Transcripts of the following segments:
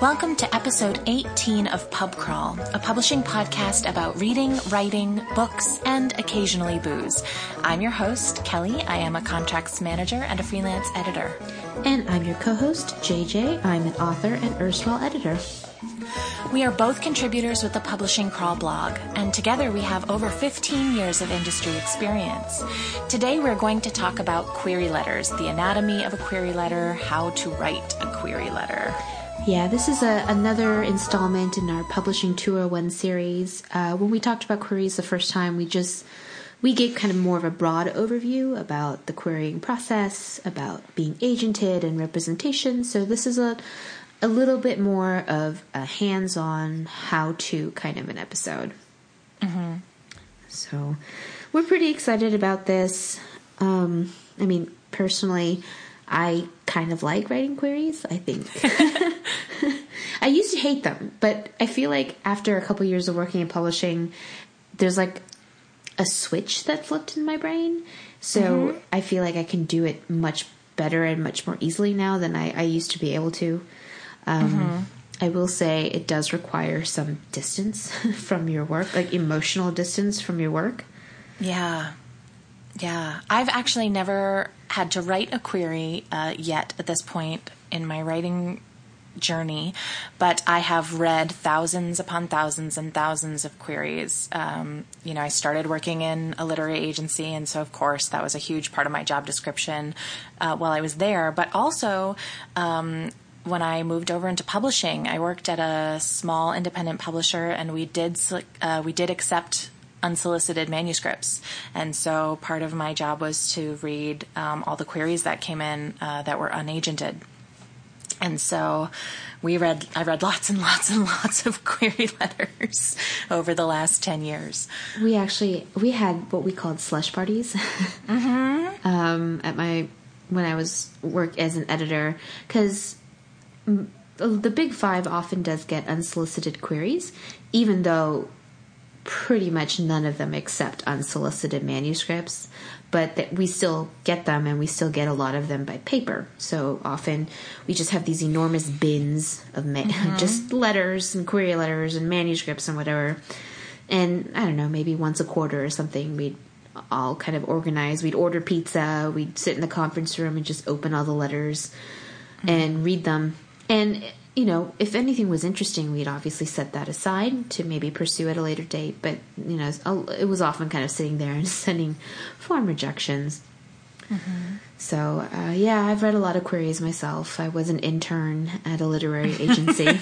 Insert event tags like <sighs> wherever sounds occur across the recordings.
Welcome to episode 18 of Pub Crawl, a publishing podcast about reading, writing, books, and occasionally booze. I'm your host, Kelly. I am a contracts manager and a freelance editor. And I'm your co host, JJ. I'm an author and erstwhile editor. We are both contributors with the Publishing Crawl blog, and together we have over 15 years of industry experience. Today we're going to talk about query letters, the anatomy of a query letter, how to write a query letter. Yeah, this is a, another installment in our Publishing 201 series. Uh, when we talked about queries the first time, we just we gave kind of more of a broad overview about the querying process, about being agented and representation. So this is a a little bit more of a hands-on how-to kind of an episode. Mm-hmm. So we're pretty excited about this. Um, I mean, personally, I kind of like writing queries. I think <laughs> <laughs> I used to hate them, but I feel like after a couple years of working in publishing, there's like a switch that flipped in my brain. So mm-hmm. I feel like I can do it much better and much more easily now than I, I used to be able to. Um, mm-hmm. I will say it does require some distance <laughs> from your work, like emotional distance from your work. Yeah. Yeah. I've actually never had to write a query uh, yet at this point in my writing journey, but I have read thousands upon thousands and thousands of queries. Um, you know, I started working in a literary agency, and so of course that was a huge part of my job description uh, while I was there. But also, um, when I moved over into publishing, I worked at a small independent publisher, and we did uh, we did accept unsolicited manuscripts. And so part of my job was to read um, all the queries that came in uh, that were unagented. And so we read, I read lots and lots and <laughs> lots of query <laughs> letters over the last 10 years. We actually, we had what we called slush parties <laughs> mm-hmm. um, at my, when I was work as an editor, because the big five often does get unsolicited queries, even though pretty much none of them accept unsolicited manuscripts, but that we still get them and we still get a lot of them by paper. So often we just have these enormous bins of ma- <laughs> mm-hmm. just letters and query letters and manuscripts and whatever. And I don't know, maybe once a quarter or something, we'd all kind of organize. We'd order pizza, we'd sit in the conference room and just open all the letters mm-hmm. and read them. And you know, if anything was interesting, we'd obviously set that aside to maybe pursue at a later date. But you know, it was often kind of sitting there <laughs> and sending form rejections. Mm-hmm. So uh, yeah, I've read a lot of queries myself. I was an intern at a literary agency.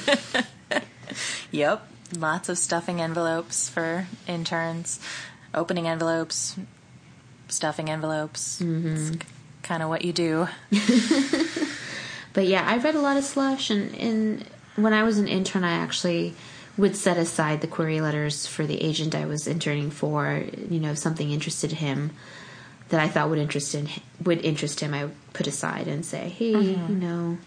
<laughs> yep, lots of stuffing envelopes for interns, opening envelopes, stuffing envelopes. Mm-hmm. kind of what you do. <laughs> But yeah, I read a lot of slush, and, and when I was an intern, I actually would set aside the query letters for the agent I was interning for. You know, something interested him that I thought would interest in would interest him, I would put aside and say, "Hey, mm-hmm. you know,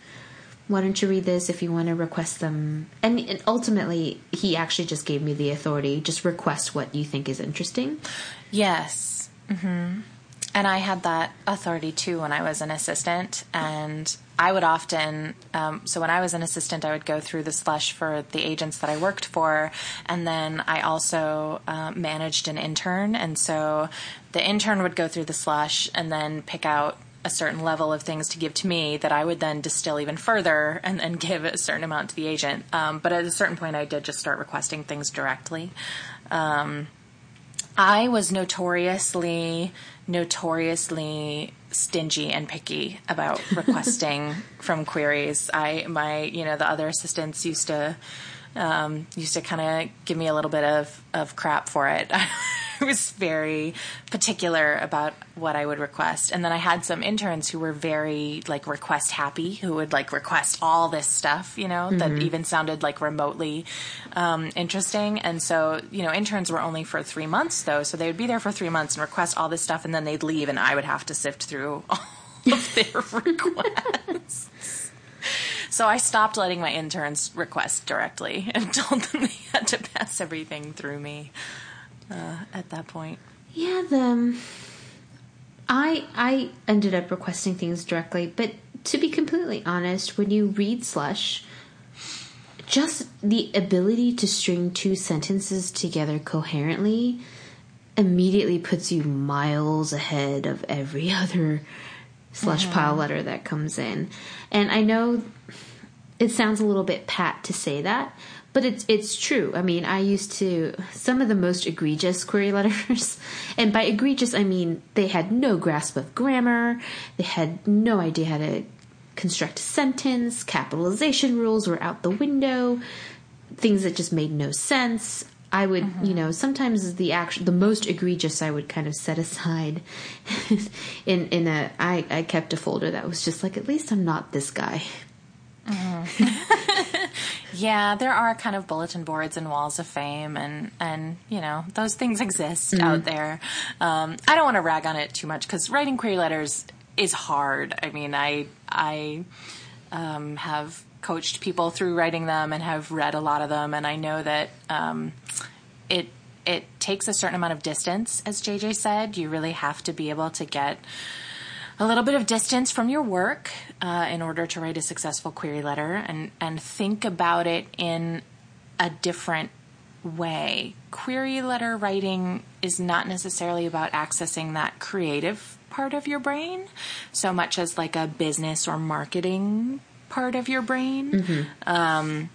why don't you read this if you want to request them?" And, and, ultimately, he actually just gave me the authority: just request what you think is interesting. Yes. Mm-hmm. And I had that authority too when I was an assistant, and I would often, um, so when I was an assistant, I would go through the slush for the agents that I worked for, and then I also uh, managed an intern, and so the intern would go through the slush and then pick out a certain level of things to give to me that I would then distill even further and then <laughs> give a certain amount to the agent. Um, but at a certain point, I did just start requesting things directly. Um, I was notoriously, notoriously stingy and picky about <laughs> requesting from queries. I my you know the other assistants used to um, used to kind of give me a little bit of of crap for it. <laughs> I <laughs> was very particular about what I would request. And then I had some interns who were very like request happy, who would like request all this stuff, you know, mm-hmm. that even sounded like remotely um, interesting. And so, you know, interns were only for three months though. So they would be there for three months and request all this stuff and then they'd leave and I would have to sift through <laughs> all of their <laughs> requests. So I stopped letting my interns request directly and told them they had to pass everything through me uh, at that point. Yeah, the I I ended up requesting things directly, but to be completely honest, when you read Slush, just the ability to string two sentences together coherently immediately puts you miles ahead of every <laughs> other slush mm-hmm. pile letter that comes in. And I know it sounds a little bit pat to say that, but it's it's true. I mean, I used to some of the most egregious query letters, <laughs> and by egregious I mean they had no grasp of grammar, they had no idea how to construct a sentence, capitalization rules were out the window, things that just made no sense. I would, mm-hmm. you know, sometimes the act, the most egregious I would kind of set aside <laughs> in in a I I kept a folder that was just like at least I'm not this guy. Mm-hmm. <laughs> yeah, there are kind of bulletin boards and walls of fame, and and you know those things exist mm-hmm. out there. Um, I don't want to rag on it too much because writing query letters is hard. I mean, I I um, have coached people through writing them and have read a lot of them, and I know that um, it it takes a certain amount of distance, as JJ said. You really have to be able to get a little bit of distance from your work uh, in order to write a successful query letter and, and think about it in a different way. Query letter writing is not necessarily about accessing that creative part of your brain so much as like a business or marketing part of your brain. Mm-hmm. Um,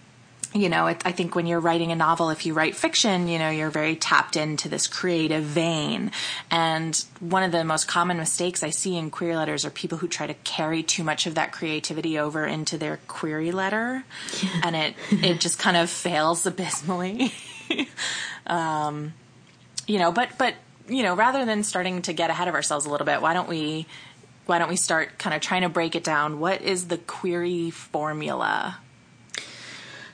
you know, it, I think when you're writing a novel, if you write fiction, you know, you're very tapped into this creative vein. And one of the most common mistakes I see in query letters are people who try to carry too much of that creativity over into their query letter, yeah. and it it just kind of fails abysmally. <laughs> um, you know, but but you know, rather than starting to get ahead of ourselves a little bit, why don't we why don't we start kind of trying to break it down? What is the query formula?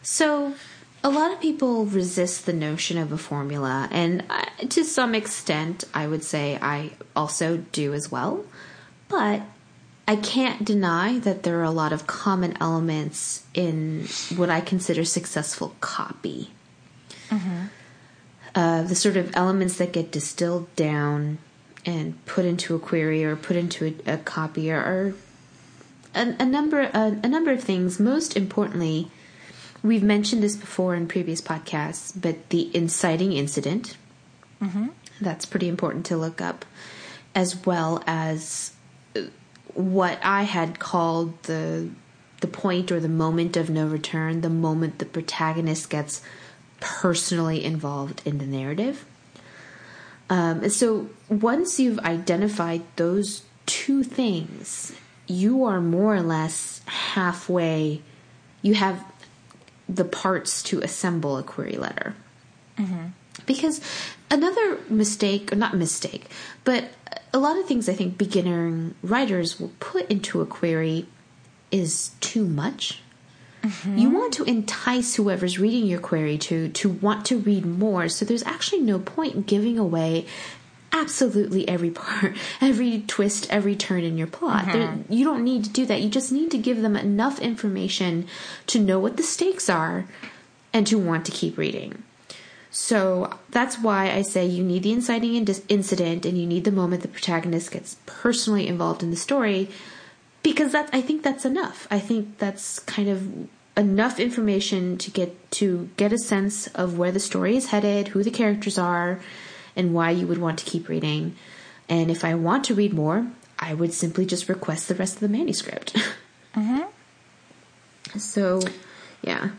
So, a lot of people resist the notion of a formula, and to some extent, I would say I also do as well. But I can't deny that there are a lot of common elements in what I consider successful copy. Mm-hmm. Uh, the sort of elements that get distilled down and put into a query or put into a, a copy are, are a, a, number a, a number of things. Most importantly, We've mentioned this before in previous podcasts, but the inciting incident, mm-hmm. that's pretty important to look up, as well as uh, what I had called the the point or the moment of no return, the moment the protagonist gets personally involved in the narrative. Um, so once you've identified those two things, you are more or less halfway. You have the parts to assemble a query letter. Mm-hmm. Because another mistake, or not mistake, but a lot of things I think beginner writers will put into a query is too much. Mm-hmm. You want to entice whoever's reading your query to to want to read more. So there's actually no point giving away absolutely every part, <laughs> every twist, every turn in your plot. Mm-hmm. You don't need to do that. You just need to give them enough information to know what the stakes are and to want to keep reading. So that's why I say you need the inciting incident and you need the moment the protagonist gets personally involved in the story because that I think that's enough. I think that's kind of enough information to get to get a sense of where the story is headed, who the characters are, and why you would want to keep reading. And if I want to read more, I would simply just request the rest of the manuscript. <laughs> Mm-hmm. So, yeah.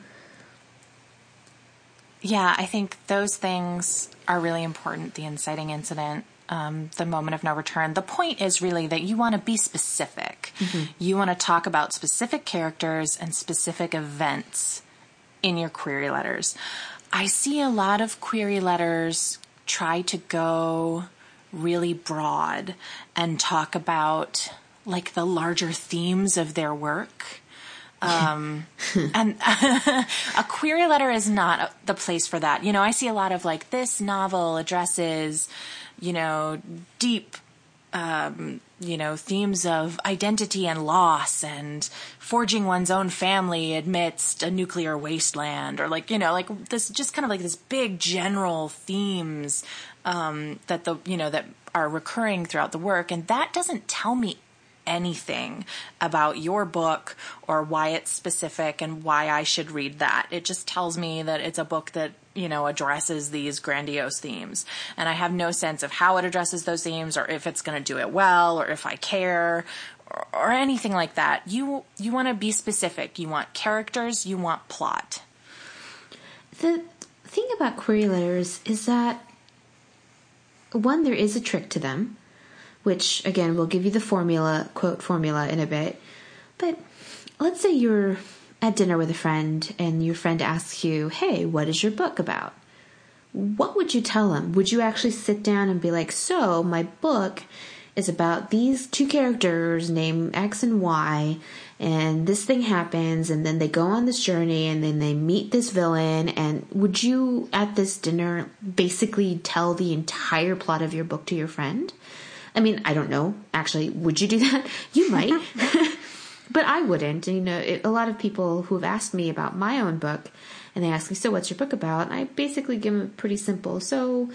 Yeah, I think those things are really important the inciting incident, um, the moment of no return. The point is really that you want to be specific. Mm-hmm. You want to talk about specific characters and specific events in your query letters. I see a lot of query letters try to go really broad and talk about like the larger themes of their work. Um, <laughs> and <laughs> a query letter is not the place for that. You know, I see a lot of like this novel addresses, you know, deep um, you know, themes of identity and loss and forging one's own family amidst a nuclear wasteland, or like, you know, like this, just kind of like this big general themes um, that the, you know, that are recurring throughout the work, and that doesn't tell me anything about your book or why it's specific and why I should read that. It just tells me that it's a book that, you know, addresses these grandiose themes. And I have no sense of how it addresses those themes or if it's going to do it well or if I care or, anything like that. You you want to be specific. You want characters, you want plot. The thing about query letters is that one there is a trick to them which again we'll give you the formula quote formula in a bit. But let's say you're at dinner with a friend and your friend asks you hey what is your book about? What would you tell them? Would you actually sit down and be like so my book is about these two characters named x and y and this thing happens and then they go on this journey and then they meet this villain and would you at this dinner basically tell the entire plot of your book to your friend i mean i don't know. Actually would you do that? <laughs> You might. <laughs> But i wouldn't. And, you know it, a lot of people who have asked me about my own book and they ask me so what's your book about? And i basically give them pretty simple so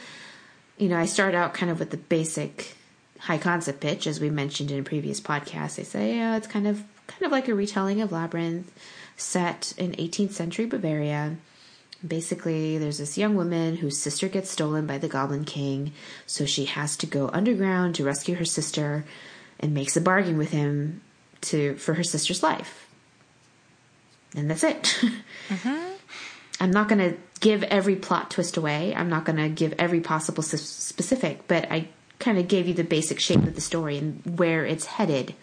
you know i start out kind of with the basic high concept pitch as we mentioned in a previous podcast. They say yeah it's kind of kind of like a retelling of Labyrinth set in 18th century Bavaria. Basically, there's this young woman whose sister gets stolen by the Goblin King, so she has to go underground to rescue her sister and makes a bargain with him to for her sister's life. And that's it. <laughs> Mm-hmm. I'm not going to give every plot twist away. I'm not going to give every possible specific, but I kind of gave you the basic shape of the story and where it's headed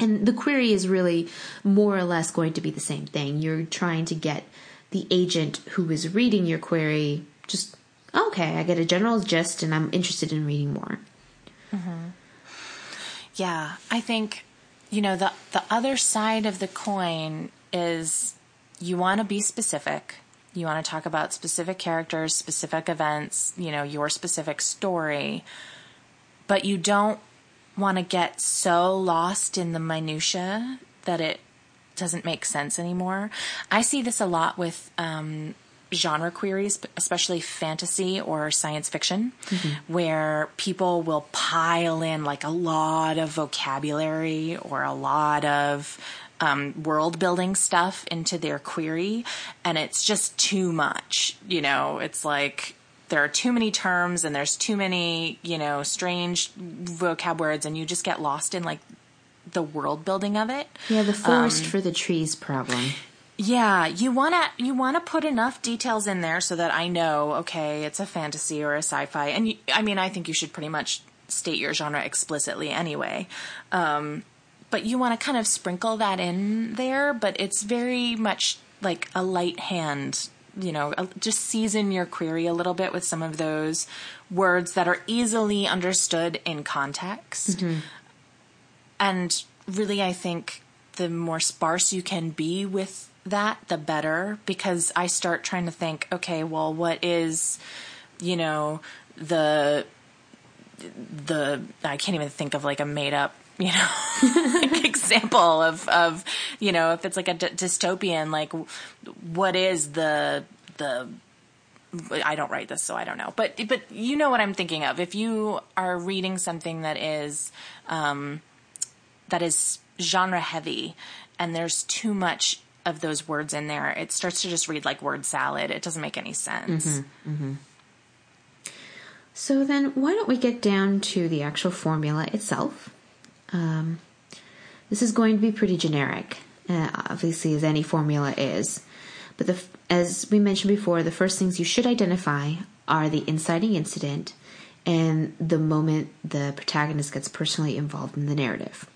and the query is really more or less going to be the same thing. You're trying to get the agent who is reading your query just, okay, I get a general gist and I'm interested in reading more. Mm-hmm. Yeah, I think, you know, the, the other side of the coin is you want to be specific. You want to talk about specific characters, specific events, you know, your specific story. But you don't want to get so lost in the minutia that it doesn't make sense anymore. I see this a lot with um, genre queries, especially fantasy or science fiction, mm-hmm. where people will pile in like a lot of vocabulary or a lot of um, world building stuff into their query, and it's just too much. You know, it's like there are too many terms and there's too many, you know, strange vocab words and you just get lost in like the world building of it. Yeah, the forest um, for the trees problem. Yeah, you want to you want to put enough details in there so that I know, okay, it's a fantasy or a sci-fi. And you, I mean, I think you should pretty much state your genre explicitly anyway. Um, but you want to kind of sprinkle that in there, but it's very much like a light hand you know, just season your query a little bit with some of those words that are easily understood in context. Mm-hmm. And really, I think the more sparse you can be with that, the better, because I start trying to think, okay, well, what is, you know, the, the, I can't even think of like a made up you know <laughs> example of of you know if it's like a d- dystopian like what is the the I don't write this, so I don't know. But but you know what I'm thinking of. If you are reading something that is um, that is genre heavy, and there's too much of those words in there, it starts to just read like word salad. It doesn't make any sense. Mm-hmm, mm-hmm. So then, why don't we get down to the actual formula itself? Um, this is going to be pretty generic, uh, obviously, as any formula is. But the, as we mentioned before, the first things you should identify are the inciting incident and the moment the protagonist gets personally involved in the narrative.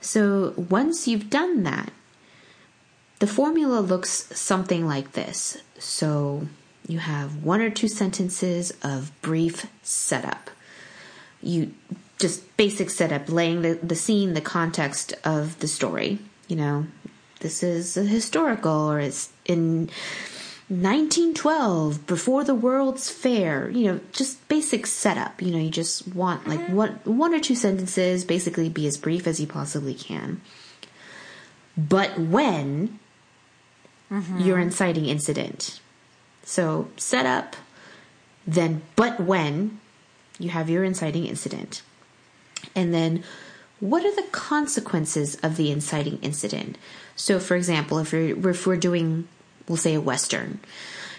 So once you've done that, the formula looks something like this. So you have one or two sentences of brief setup. You just basic setup, laying the, the scene, the context of the story. You know, this is historical or it's in 1912 before the world's fair you know just basic setup you know you just want like one one or two sentences basically be as brief as you possibly can but when mm-hmm. you're inciting incident so setup then but when you have your inciting incident. And then what are the consequences of the inciting incident? So, for example, if we're, if we're doing, we'll say a Western,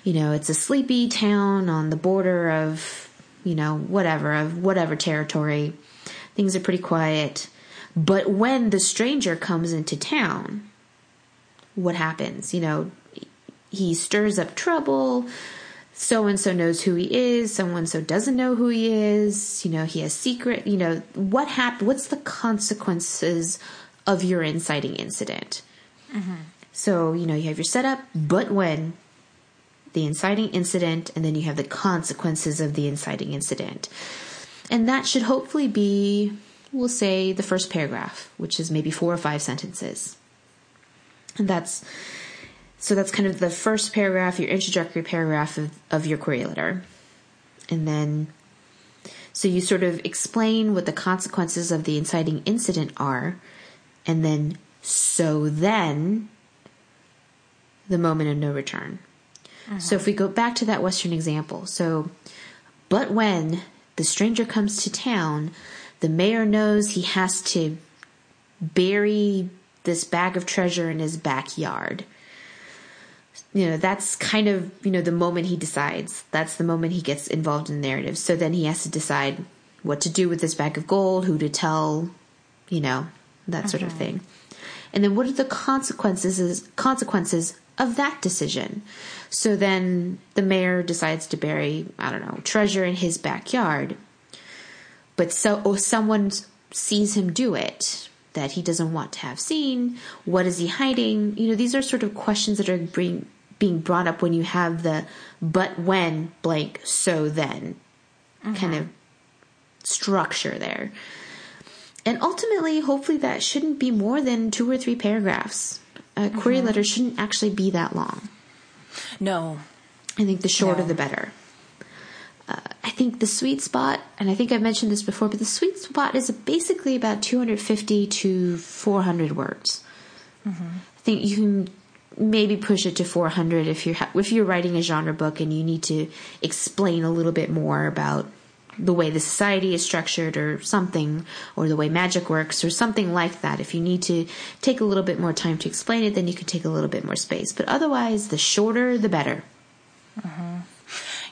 you know, it's a sleepy town on the border of, you know, whatever, of whatever territory. Things are pretty quiet. But when the stranger comes into town, what happens? You know, he stirs up trouble. So and so knows who he is. So and so doesn't know who he is. You know, he has secret. You know, what happened? What's the consequences of your inciting incident? Mm-hmm. So you know, you have your setup, but when the inciting incident, and then you have the consequences of the inciting incident, and that should hopefully be, we'll say, the first paragraph, which is maybe four or five sentences. And that's so that's kind of the first paragraph, your introductory paragraph of, of your query letter. And then, so you sort of explain what the consequences of the inciting incident are. And then, so then, the moment of no return. Uh-huh. So if we go back to that Western example, so, but when the stranger comes to town, the mayor knows he has to bury this bag of treasure in his backyard you know that's kind of you know the moment he decides that's the moment he gets involved in the narrative so then he has to decide what to do with this bag of gold who to tell you know that sort of uh-huh. thing and then what are the consequences consequences of that decision so then the mayor decides to bury i don't know treasure in his backyard but so or someone sees him do it that he doesn't want to have seen what is he hiding you know these are sort of questions that are being being brought up when you have the but when blank so then mm-hmm. kind of structure there. And ultimately, hopefully, that shouldn't be more than two or three paragraphs. A mm-hmm. query letter shouldn't actually be that long. No. I think the shorter no. the better. Uh, I think the sweet spot, and I think I've mentioned this before, but the sweet spot is basically about 250 to 400 words. Mm-hmm. I think you can maybe push it to 400 if you're if you're writing a genre book and you need to explain a little bit more about the way the society is structured or something or the way magic works or something like that if you need to take a little bit more time to explain it then you can take a little bit more space but otherwise the shorter the better mm-hmm.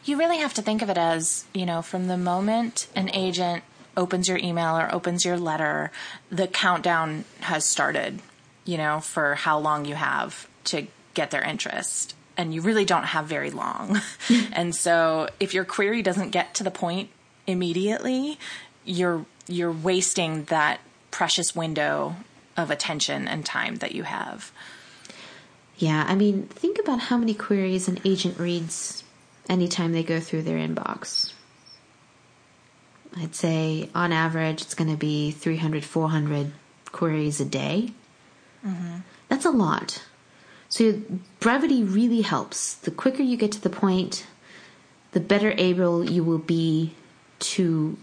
you really have to think of it as you know from the moment an agent opens your email or opens your letter the countdown has started you know for how long you have to get their interest. And you really don't have very long. <laughs> and so if your query doesn't get to the point immediately, you're you're wasting that precious window of attention and time that you have. Yeah, I mean, think about how many queries an agent reads anytime they go through their inbox. I'd say on average it's going to be 300, 400 queries a day. Mm-hmm. That's a lot. So brevity really helps. The quicker you get to the point, the better able you will be to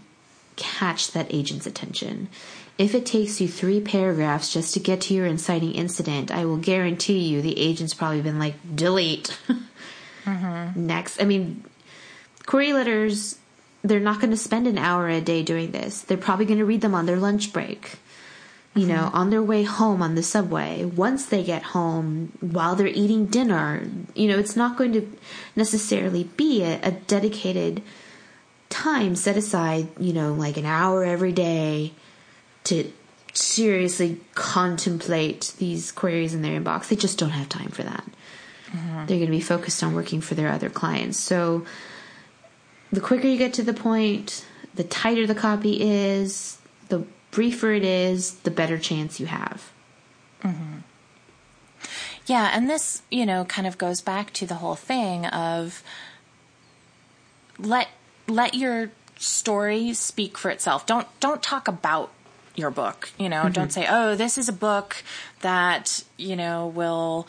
catch that agent's attention. If it takes you three paragraphs just to get to your inciting incident, I will guarantee you the agent's probably been like, delete. <laughs> mm-hmm. Next. I mean, query letters, they're not going to spend an hour a day doing this. They're probably going to read them on their lunch break you know, on their way home on the subway, once they get home, while they're eating dinner, you know, it's not going to necessarily be a, a, dedicated time set aside, you know, like an hour every day to seriously contemplate these queries in their inbox. They just don't have time for that. Mm-hmm. They're going to be focused on working for their other clients. So the quicker you get to the point, the tighter the copy is, the briefer it is, the better chance you have. Mm-hmm. Yeah, and this, you know, kind of goes back to the whole thing of let let your story speak for itself. Don't don't talk about your book. You know, mm-hmm. don't say, "Oh, this is a book that you know will."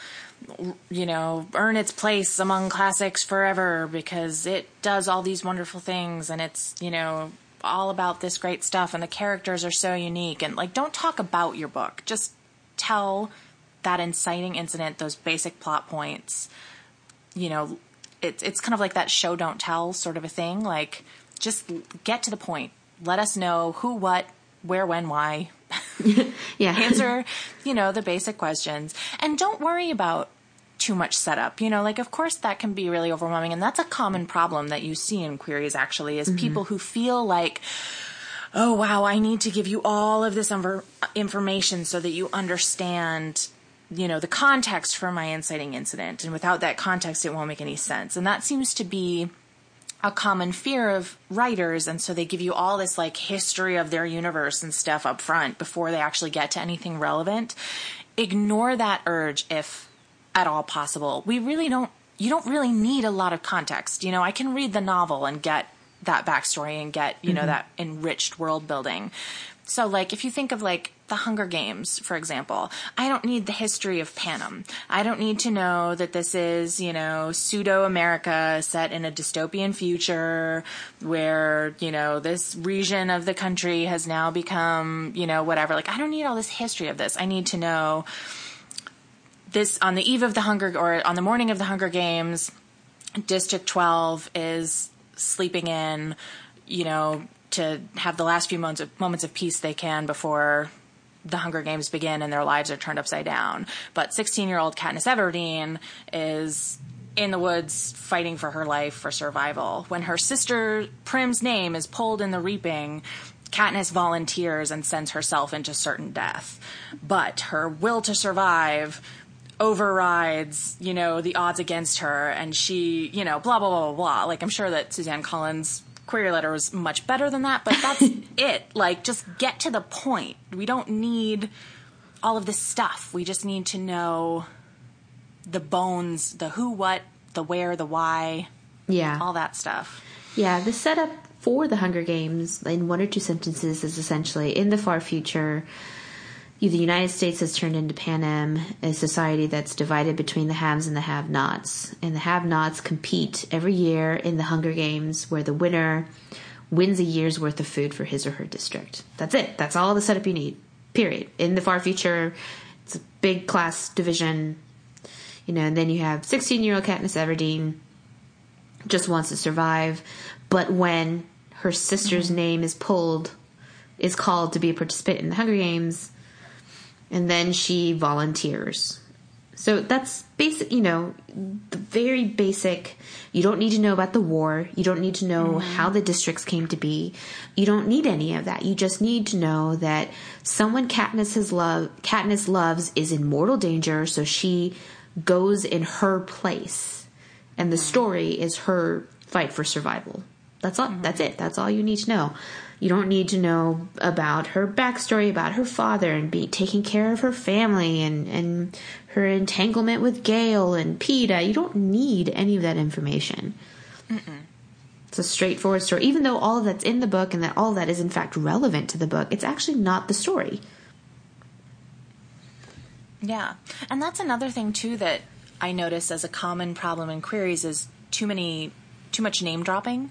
you know, earn its place among classics forever because it does all these wonderful things and it's, you know, all about this great stuff and the characters are so unique and like don't talk about your book just tell that inciting incident those basic plot points you know it's it's kind of like that show don't tell sort of a thing like just get to the point. Let us know who, what, where, when, why. <laughs> yeah. Answer, you know, the basic questions. And don't worry about too much setup. You know, like of course that can be really overwhelming and that's a common problem that you see in queries actually is mm-hmm. people who feel like oh wow, I need to give you all of this information so that you understand you know the context for my inciting incident and without that context it won't make any sense. And that seems to be a common fear of writers and so they give you all this like history of their universe and stuff up front before they actually get to anything relevant ignore that urge if at all possible we really don't you don't really need a lot of context you know i can read the novel and get that backstory and get you mm-hmm. know that enriched world building so like if you think of like the Hunger Games, for example, I don't need the history of Panem. I don't need to know that this is, you know, pseudo America set in a dystopian future where, you know, this region of the country has now become, you know, whatever. Like I don't need all this history of this. I need to know this on the eve of the Hunger or on the morning of the Hunger Games, District 12 is sleeping in, you know, to have the last few moments of, moments of peace they can before the Hunger Games begin and their lives are turned upside down. But 16 year old Katniss Everdeen is in the woods fighting for her life for survival. When her sister Prim's name is pulled in the reaping, Katniss volunteers and sends herself into certain death. But her will to survive overrides, you know, the odds against her and she, you know, blah, blah, blah, blah, blah. Like, I'm sure that Suzanne Collins query letter was much better than that, but that's <laughs> it. Like, just get to the point. We don't need all of this stuff. We just need to know the bones, the who, what, the where, the why. Yeah. All that stuff. Yeah, the setup for the Hunger Games in one or two sentences is essentially in the far future, the United States has turned into Panem, a society that's divided between the haves and the have nots. And the have nots compete every year in the Hunger Games where the winner wins a year's worth of food for his or her district. That's it. That's all the setup you need. Period. In the far future, it's a big class division. You know, and then you have 16 year old Katniss Everdeen just wants to survive. But when her sister's mm-hmm. name is pulled, is called to be a participant in the Hunger Games, and then she volunteers. So that's basic, you know, the very basic. You don't need to know about the war. You don't need to know mm-hmm. how the districts came to be. You don't need any of that. You just need to know that someone Katniss has love Katniss loves is in mortal danger, so she goes in her place. And the mm-hmm. story is her fight for survival. That's all. Mm-hmm. That's it. That's all you need to know. You don't need to know about her backstory, about her father, and be taking care of her family, and and her entanglement with Gale and Peeta. You don't need any of that information. Mm-mm. It's a straightforward story. Even though all of that's in the book, and that all of that is in fact relevant to the book, it's actually not the story. Yeah, and that's another thing too that I notice as a common problem in queries is too many, too much name dropping.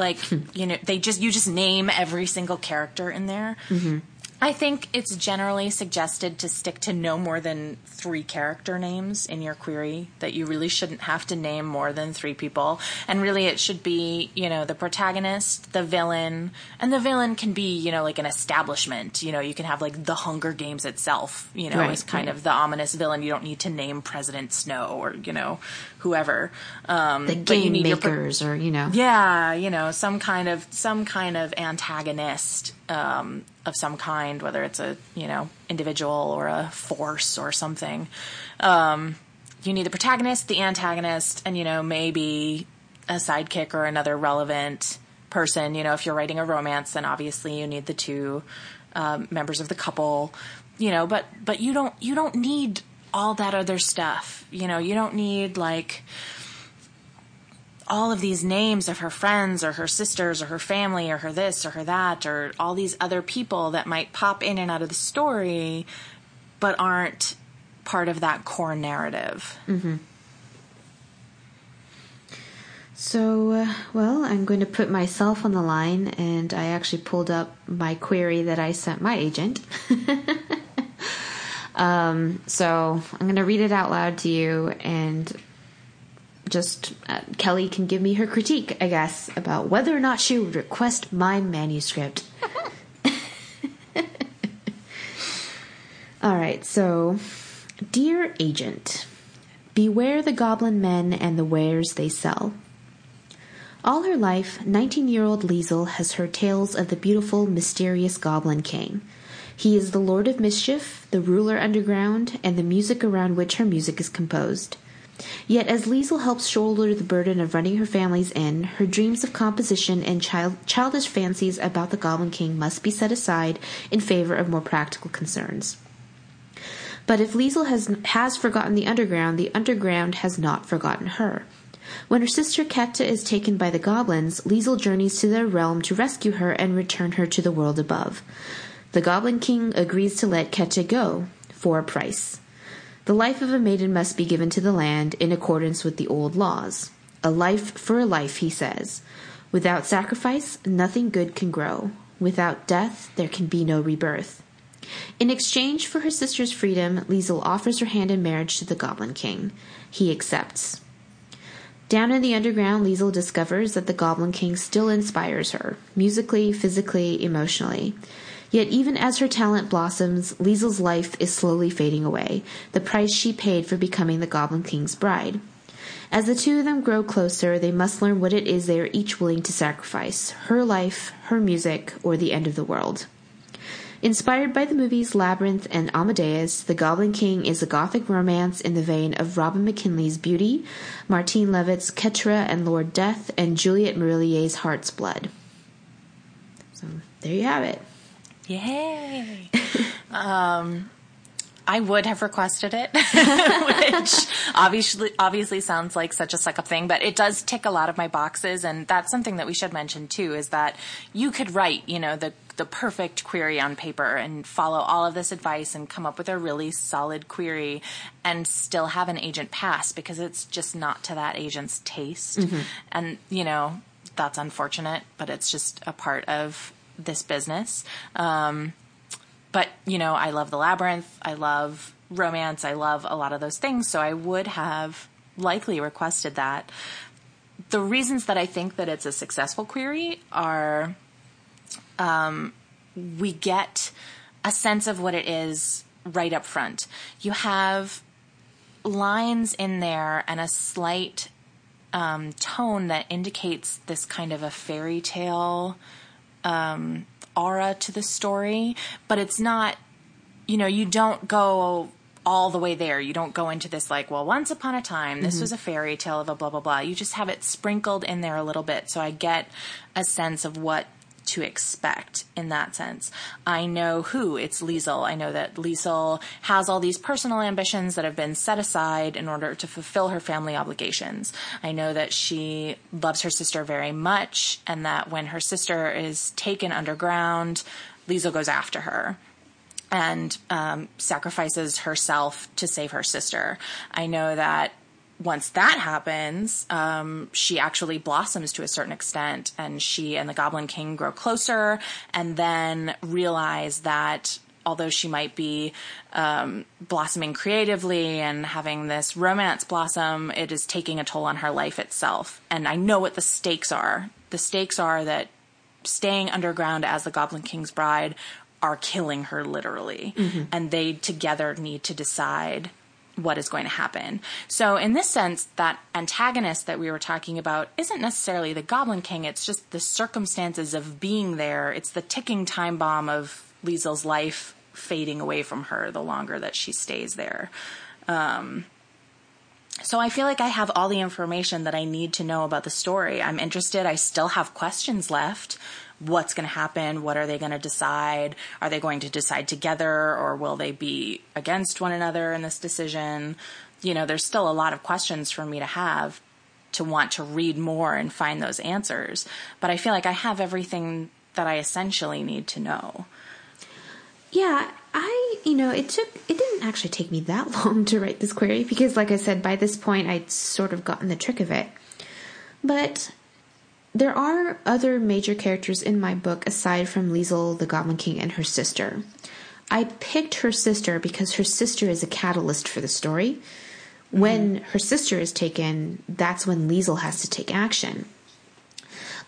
Like, you know, they just, you just name every single character in there. Mm-hmm. I think it's generally suggested to stick to no more than three character names in your query, that you really shouldn't have to name more than three people. And really, it should be, you know, the protagonist, the villain, and the villain can be, you know, like an establishment. You know, you can have like the Hunger Games itself, you know, right, as kind right. of the ominous villain. You don't need to name President Snow or, you know, whoever. Um, the game makers, or you know, yeah, you know, some kind of some kind of antagonist um, of some kind, whether it's a you know individual or a force or something. Um, you need the protagonist, the antagonist, and you know maybe a sidekick or another relevant person. You know, if you're writing a romance, then obviously you need the two um, members of the couple. You know, but but you don't you don't need all that other stuff. You know, you don't need like all of these names of her friends or her sisters or her family or her this or her that or all these other people that might pop in and out of the story but aren't part of that core narrative. Mm-hmm. So, uh, well, I'm going to put myself on the line, and I actually pulled up my query that I sent my agent. <laughs> um, so, I'm going to read it out loud to you, and just uh, Kelly can give me her critique, I guess, about whether or not she would request my manuscript. <laughs> All right, so Dear Agent, beware the goblin men and the wares they sell. All her life, 19 year old Liesel has heard tales of the beautiful, mysterious Goblin King. He is the Lord of Mischief, the ruler underground, and the music around which her music is composed. Yet, as Liesel helps shoulder the burden of running her family's inn, her dreams of composition and child- childish fancies about the Goblin King must be set aside in favor of more practical concerns. But if Liesel has, has forgotten the underground, the underground has not forgotten her. When her sister Ketta is taken by the goblins, Liesel journeys to their realm to rescue her and return her to the world above. The Goblin King agrees to let Ketta go for a price. The life of a maiden must be given to the land in accordance with the old laws. A life for a life, he says. Without sacrifice, nothing good can grow. Without death, there can be no rebirth. In exchange for her sister's freedom, Liesel offers her hand in marriage to the Goblin King. He accepts. Down in the underground, Liesel discovers that the Goblin King still inspires her, musically, physically, emotionally. Yet even as her talent blossoms, Liesel's life is slowly fading away, the price she paid for becoming the Goblin King's bride. As the two of them grow closer, they must learn what it is they are each willing to sacrifice her life, her music, or the end of the world. Inspired by the movies Labyrinth and Amadeus, The Goblin King is a gothic romance in the vein of Robin McKinley's Beauty, Martine Leavitt's Keturah and Lord Death, and Juliet Marillier's Heart's Blood. So there you have it. Yay! <laughs> um, I would have requested it, <laughs> which obviously obviously sounds like such a suck up thing, but it does tick a lot of my boxes, and that's something that we should mention too. Is that you could write, you know, the the perfect query on paper and follow all of this advice and come up with a really solid query and still have an agent pass because it's just not to that agent's taste, mm-hmm. and you know that's unfortunate, but it's just a part of this business. Um, but you know, I love the labyrinth. I love romance. I love a lot of those things. So I would have likely requested that. The reasons that I think that it's a successful query are um, we get a sense of what it is right up front. You have lines in there and a slight um, tone that indicates this kind of a fairy tale um, aura to the story, but it's not, you know, you don't go all the way there. You don't go into this like, well, once upon a time, this mm-hmm. was a fairy tale of a blah, blah, blah. You just have it sprinkled in there a little bit. So I get a sense of what to expect in that sense. I know who it's Liesel. I know that Liesel has all these personal ambitions that have been set aside in order to fulfill her family obligations. I know that she loves her sister very much and that when her sister is taken underground, Liesel goes after her and um, sacrifices herself to save her sister. I know that once that happens, um, she actually blossoms to a certain extent, and she and the Goblin King grow closer, and then realize that although she might be um, blossoming creatively and having this romance blossom, it is taking a toll on her life itself. And I know what the stakes are. The stakes are that staying underground as the Goblin King's bride are killing her literally, mm-hmm. and they together need to decide what is going to happen. So, in this sense, that antagonist that we were talking about isn't necessarily the Goblin King, it's just the circumstances of being there. It's the ticking time bomb of Liesel's life fading away from her the longer that she stays there. Um, so I feel like I have all the information that I need to know about the story. I'm interested. I still have questions left what's going to happen, what are they going to decide, are they going to decide together or will they be against one another in this decision? You know, there's still a lot of questions for me to have to want to read more and find those answers. But I feel like I have everything that I essentially need to know. Yeah, I, you know, it took, it didn't actually take me that <laughs> long to write this query because, like I said, by this point I'd sort of gotten the trick of it. But there are other major characters in my book aside from Liesel, the Goblin King, and her sister. I picked her sister because her sister is a catalyst for the story. When mm-hmm. her sister is taken, that's when Liesel has to take action.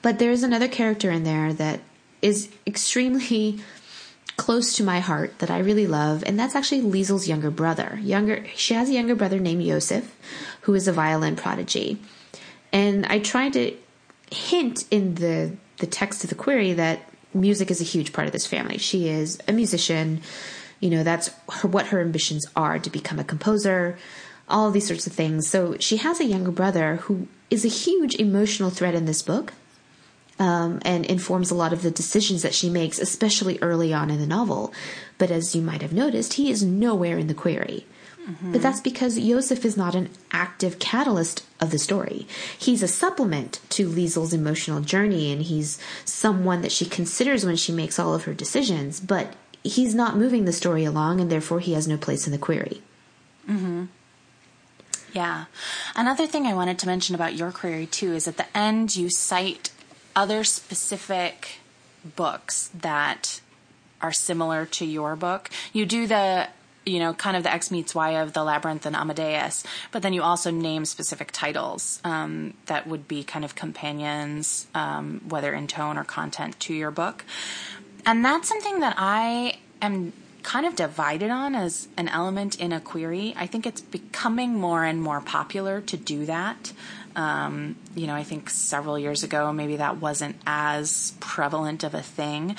But there's another character in there that is extremely <laughs> close to my heart that I really love, and that's actually Liesel's younger brother. Younger, she has a younger brother named Josef, who is a violin prodigy. And I tried to hint in the the text of the query that music is a huge part of this family. She is a musician. You know, that's her, what her ambitions are to become a composer, all these sorts of things. So she has a younger brother who is a huge emotional thread in this book um, and informs a lot of the decisions that she makes, especially early on in the novel. But as you might have noticed, he is nowhere in the query. Mm-hmm. But that's because Josef is not an active catalyst of the story. He's a supplement to Liesl's emotional journey, and he's someone that she considers when she makes all of her decisions, but he's not moving the story along, and therefore he has no place in the query. Mm-hmm. Yeah. Another thing I wanted to mention about your query, too, is at the end you cite other specific books that are similar to your book. You do the you know, kind of the X meets Y of the Labyrinth and Amadeus, but then you also name specific titles um, that would be kind of companions, um, whether in tone or content, to your book. And that's something that I am kind of divided on as an element in a query. I think it's becoming more and more popular to do that. Um, you know, I think several years ago, maybe that wasn't as prevalent of a thing.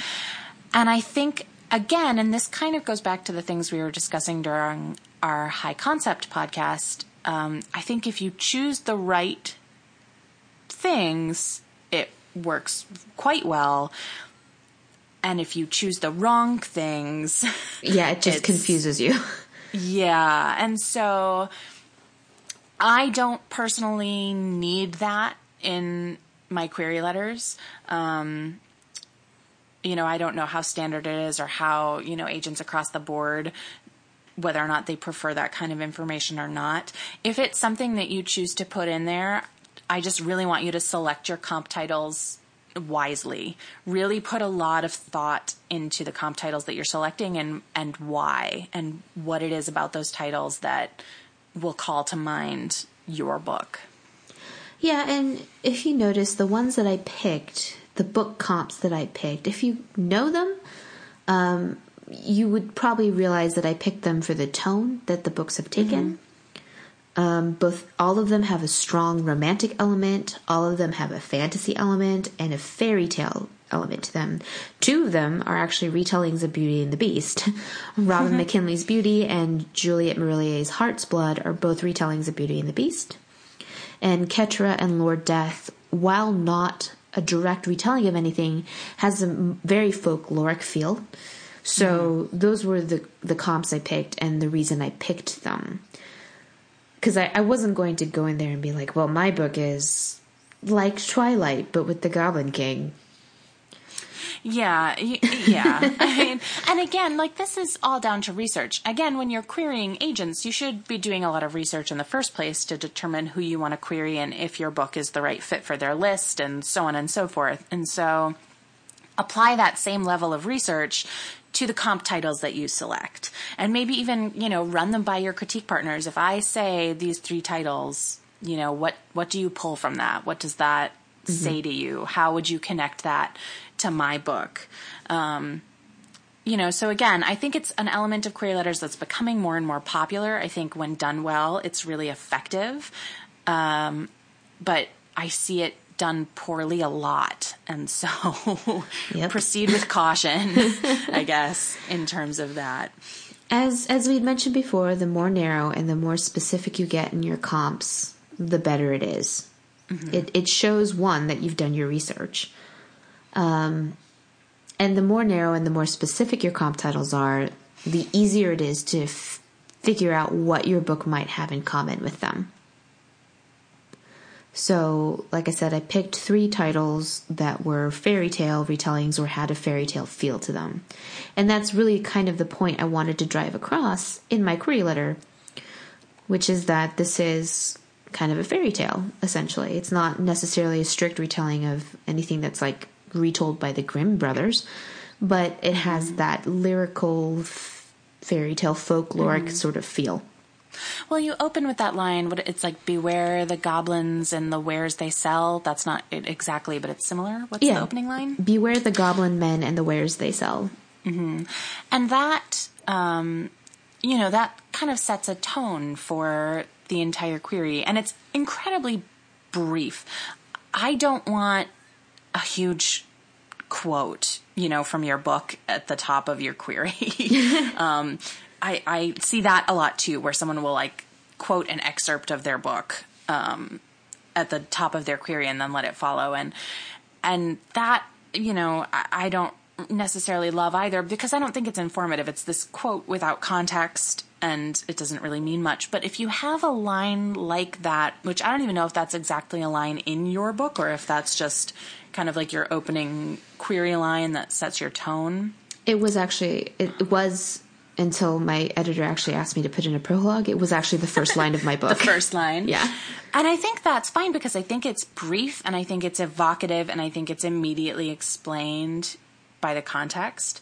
And I think again, and this kind of goes back to the things we were discussing during our high concept podcast. Um, I think if you choose the right things, it works quite well. And if you choose the wrong things, <laughs> yeah, it just confuses you. yeah. And so I don't personally need that in my query letters. Um, you know, I don't know how standard it is or how, you know, agents across the board whether or not they prefer that kind of information or not. If it's something that you choose to put in there, I just really want you to select your comp titles wisely. Really put a lot of thought into the comp titles that you're selecting and and why and what it is about those titles that will call to mind your book. Yeah, and if you notice the ones that I picked the book comps that I picked. If you know them, um, you would probably realize that I picked them for the tone that the books have taken. Mm-hmm. Um, both all of them have a strong romantic element. All of them have a fantasy element and a fairy tale element to them. Two of them are actually retellings of Beauty and the Beast. <laughs> Robin mm-hmm. McKinley's Beauty and Juliet Marillier's Heart's Blood are both retellings of Beauty and the Beast. And Keturah and Lord Death, while not a direct retelling of anything has a very folkloric feel. So mm-hmm. those were the the comps I picked and the reason I picked them. Because I, I wasn't going to go in there and be like, well, my book is like Twilight, but with the Goblin King. Yeah, yeah. <laughs> I mean, and again, like this is all down to research. Again, when you're querying agents, you should be doing a lot of research in the first place to determine who you want to query and if your book is the right fit for their list and so on and so forth. And so apply that same level of research to the comp titles that you select. And maybe even, you know, run them by your critique partners. If I say these three titles, you know, what what do you pull from that? What does that mm-hmm. say to you? How would you connect that to my book. Um, you know, so again, I think it's an element of query letters that's becoming more and more popular. I think when done well, it's really effective. Um, but I see it done poorly a lot. And so <laughs> yep. proceed with caution, <laughs> I guess, in terms of that. As as we mentioned before, the more narrow and the more specific you get in your comps, the better it is. Mm-hmm. It it shows one that you've done your research. Um, and the more narrow and the more specific your comp titles are, the easier it is to f- figure out what your book might have in common with them. So, like I said, I picked three titles that were fairy tale retellings or had a fairy tale feel to them. And that's really kind of the point I wanted to drive across in my query letter, which is that this is kind of a fairy tale, essentially. It's not necessarily a strict retelling of anything that's like retold by the Grimm brothers, but it has mm-hmm. that lyrical fairy tale folkloric mm-hmm. sort of feel. Well, you open with that line. What it's like: "Beware the goblins and the wares they sell." That's not it exactly, but it's similar. What's Yeah. the opening line? Beware the goblin men and the wares they sell. And that, um, you know, that kind of sets a tone for the entire query, and it's incredibly brief. I don't want a huge quote, you know, from your book at the top of your query. <laughs> um, I, I see that a lot too, where someone will like quote an excerpt of their book um, at the top of their query and then let it follow, and and that you know I, I don't necessarily love either because I don't think it's informative. It's this quote without context and it doesn't really mean much. But if you have a line like that, which I don't even know if that's exactly a line in your book or if that's just kind of like your opening query line that sets your tone. It was actually it, was until my editor actually asked me to put in a prologue. It was actually the first line of my <laughs> book. the first line. Yeah. And I think that's fine because I think it's brief and I think it's evocative and I think it's immediately explained by the context.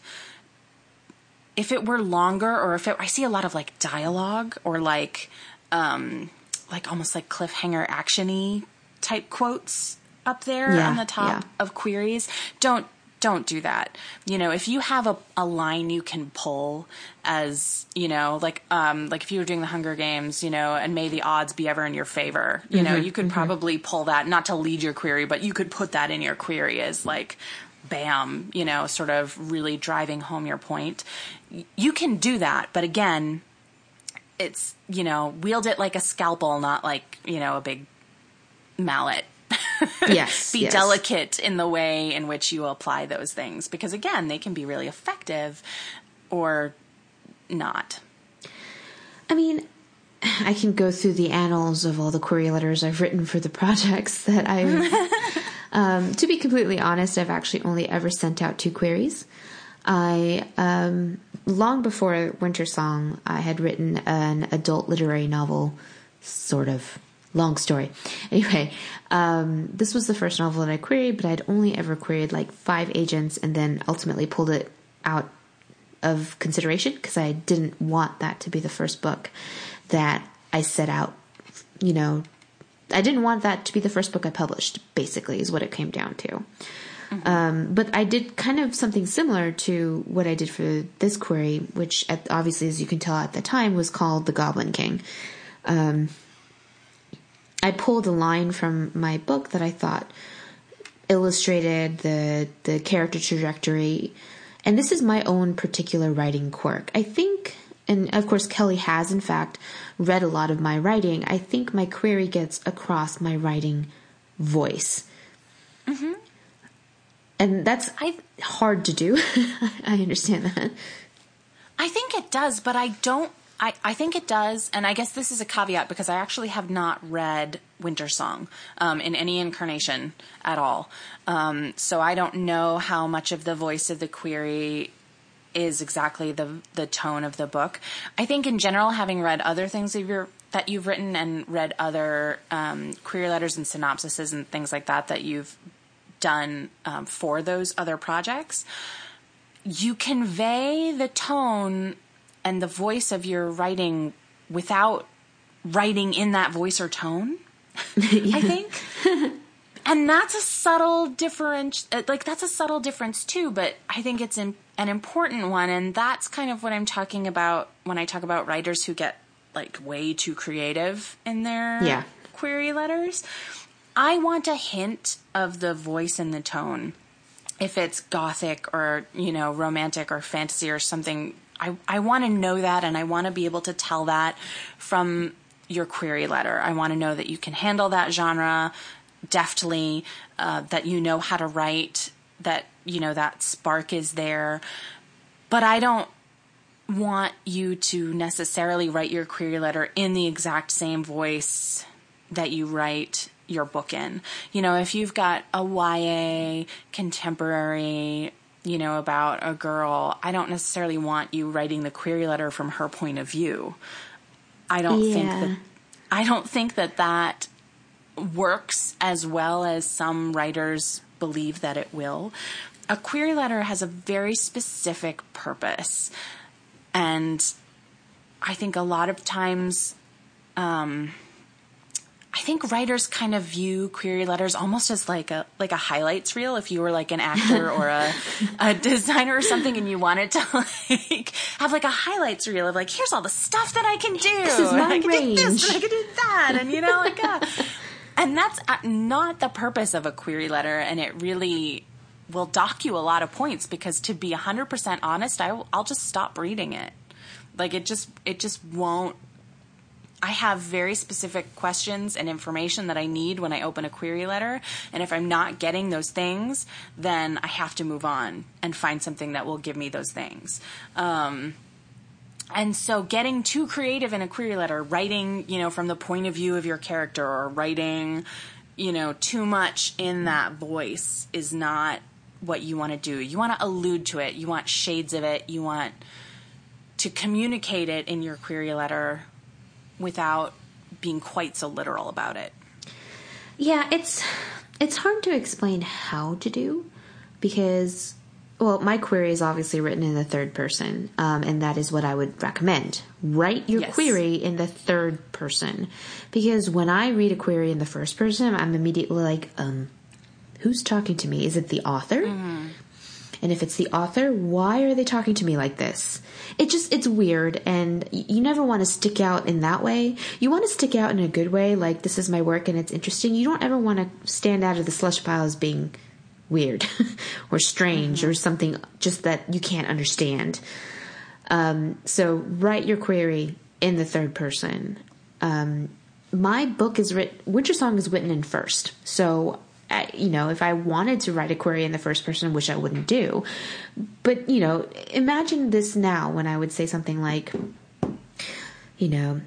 If it were longer or if it, I see a lot of like dialogue or like, um, like almost like cliffhanger actiony type quotes up there Yeah, on the top yeah. of queries. Don't don't do that. You know, if you have a, a line you can pull as, you know, like um like if you were doing the Hunger Games, you know, and may the odds be ever in your favor, you know, you could probably pull that not to lead your query, but you could put that in your query as like bam, you know, sort of really driving home your point. You can do that, but again, it's, you know, wield it like a scalpel, not like, you know, a big mallet. <laughs> Yes. be yes. delicate in the way in which you apply those things because again they can be really effective or not I mean, I can go through the annals of all the query letters I've written for the projects that I've. <laughs> um, to be completely honest, I've actually only ever sent out two queries. I um, long before Wintersong, I had written an adult literary novel, sort of long story. <laughs> Anyway, um, this was the first novel that I queried, but I'd only ever queried like five agents, and then ultimately pulled it out of consideration because I didn't want that to be the first book that I set out. You know, I didn't want that to be the first book I published. Basically, is what it came down to. Um, but I did kind of something similar to what I did for this query, which at, obviously, as you can tell at the time, was called the Goblin King. Um, I pulled a line from my book that I thought illustrated the the character trajectory and this is my own particular writing quirk i think and of course kelly has in fact read a lot of my writing i think my query gets across my writing voice. And that's I- hard to do. <laughs> I understand that. I think it does but i don't I, I think it does, and I guess this is a caveat because I actually have not read Wintersong um, in any incarnation at all. Um, so I don't know how much of the voice of the query is exactly the the tone of the book. I think in general, having read other things that you've, that you've written and read other um, query letters and synopsises and things like that that you've done um, for those other projects, you convey the tone and the voice of your writing without writing in that voice or tone. I <laughs> think. and that's a subtle difference uh, like that's a subtle difference too but i think it's in, an important one and that's kind of what i'm talking about when i talk about writers who get like way too creative in their Yeah. query letters. I want a hint of the voice and the tone. If it's gothic or you know romantic or fantasy or something i, I want to know that and i want to be able to tell that from your query letter. I want to know that you can handle that genre deftly uh, that you know how to write that you know that spark is there but i don't want you to necessarily write your query letter in the exact same voice that you write your book in. You know, if you've got a YA contemporary, you know, about a girl, I don't necessarily want you writing the query letter from her point of view. I don't think that I don't think that that works as well as some writers believe that it will. A query letter has a very specific purpose. And I think a lot of times um, I think writers kind of view query letters almost as like a like a highlights reel. If you were like an actor <laughs> or a, a designer or something, and you wanted to like have like a highlights reel of like, here's all the stuff that I can do. This is my I can range. do this and I can do that, and you know, like, uh, and that's uh, not the purpose of a query letter, and it really will dock you a lot of points because to be 100% honest, I, I'll just stop reading it. Like it just it just won't I have very specific questions and information that I need when I open a query letter. And if I'm not getting those things, then I have to move on and find something that will give me those things. Um, and so getting too creative in a query letter, writing, you know, from the point of view of your character or writing, you know, too much in that voice is not what you want to do. You want to allude to it. You want shades of it. You want to communicate it in your query letter without being quite so literal about it. Yeah, it's it's hard to explain how to do because well, my query is obviously written in the third person, um, and that is what I would recommend. Write your Yes. query in the third person because when I read a query in the first person, I'm immediately like, um, who's talking to me? Is it the author? And if it's the author, why are they talking to me like this? It just, it's weird and you never want to stick out in that way. You want to stick out in a good way, like this is my work and it's interesting. You don't ever want to stand out of the slush pile as being weird <laughs> or strange or something just that you can't understand. Um, so write your query in the third person. Um, my book is written, Wintersong is written in first. So, you know, if I wanted to write a query in the first person, which I wouldn't do, but, you know, imagine this now when I would say something like, you know,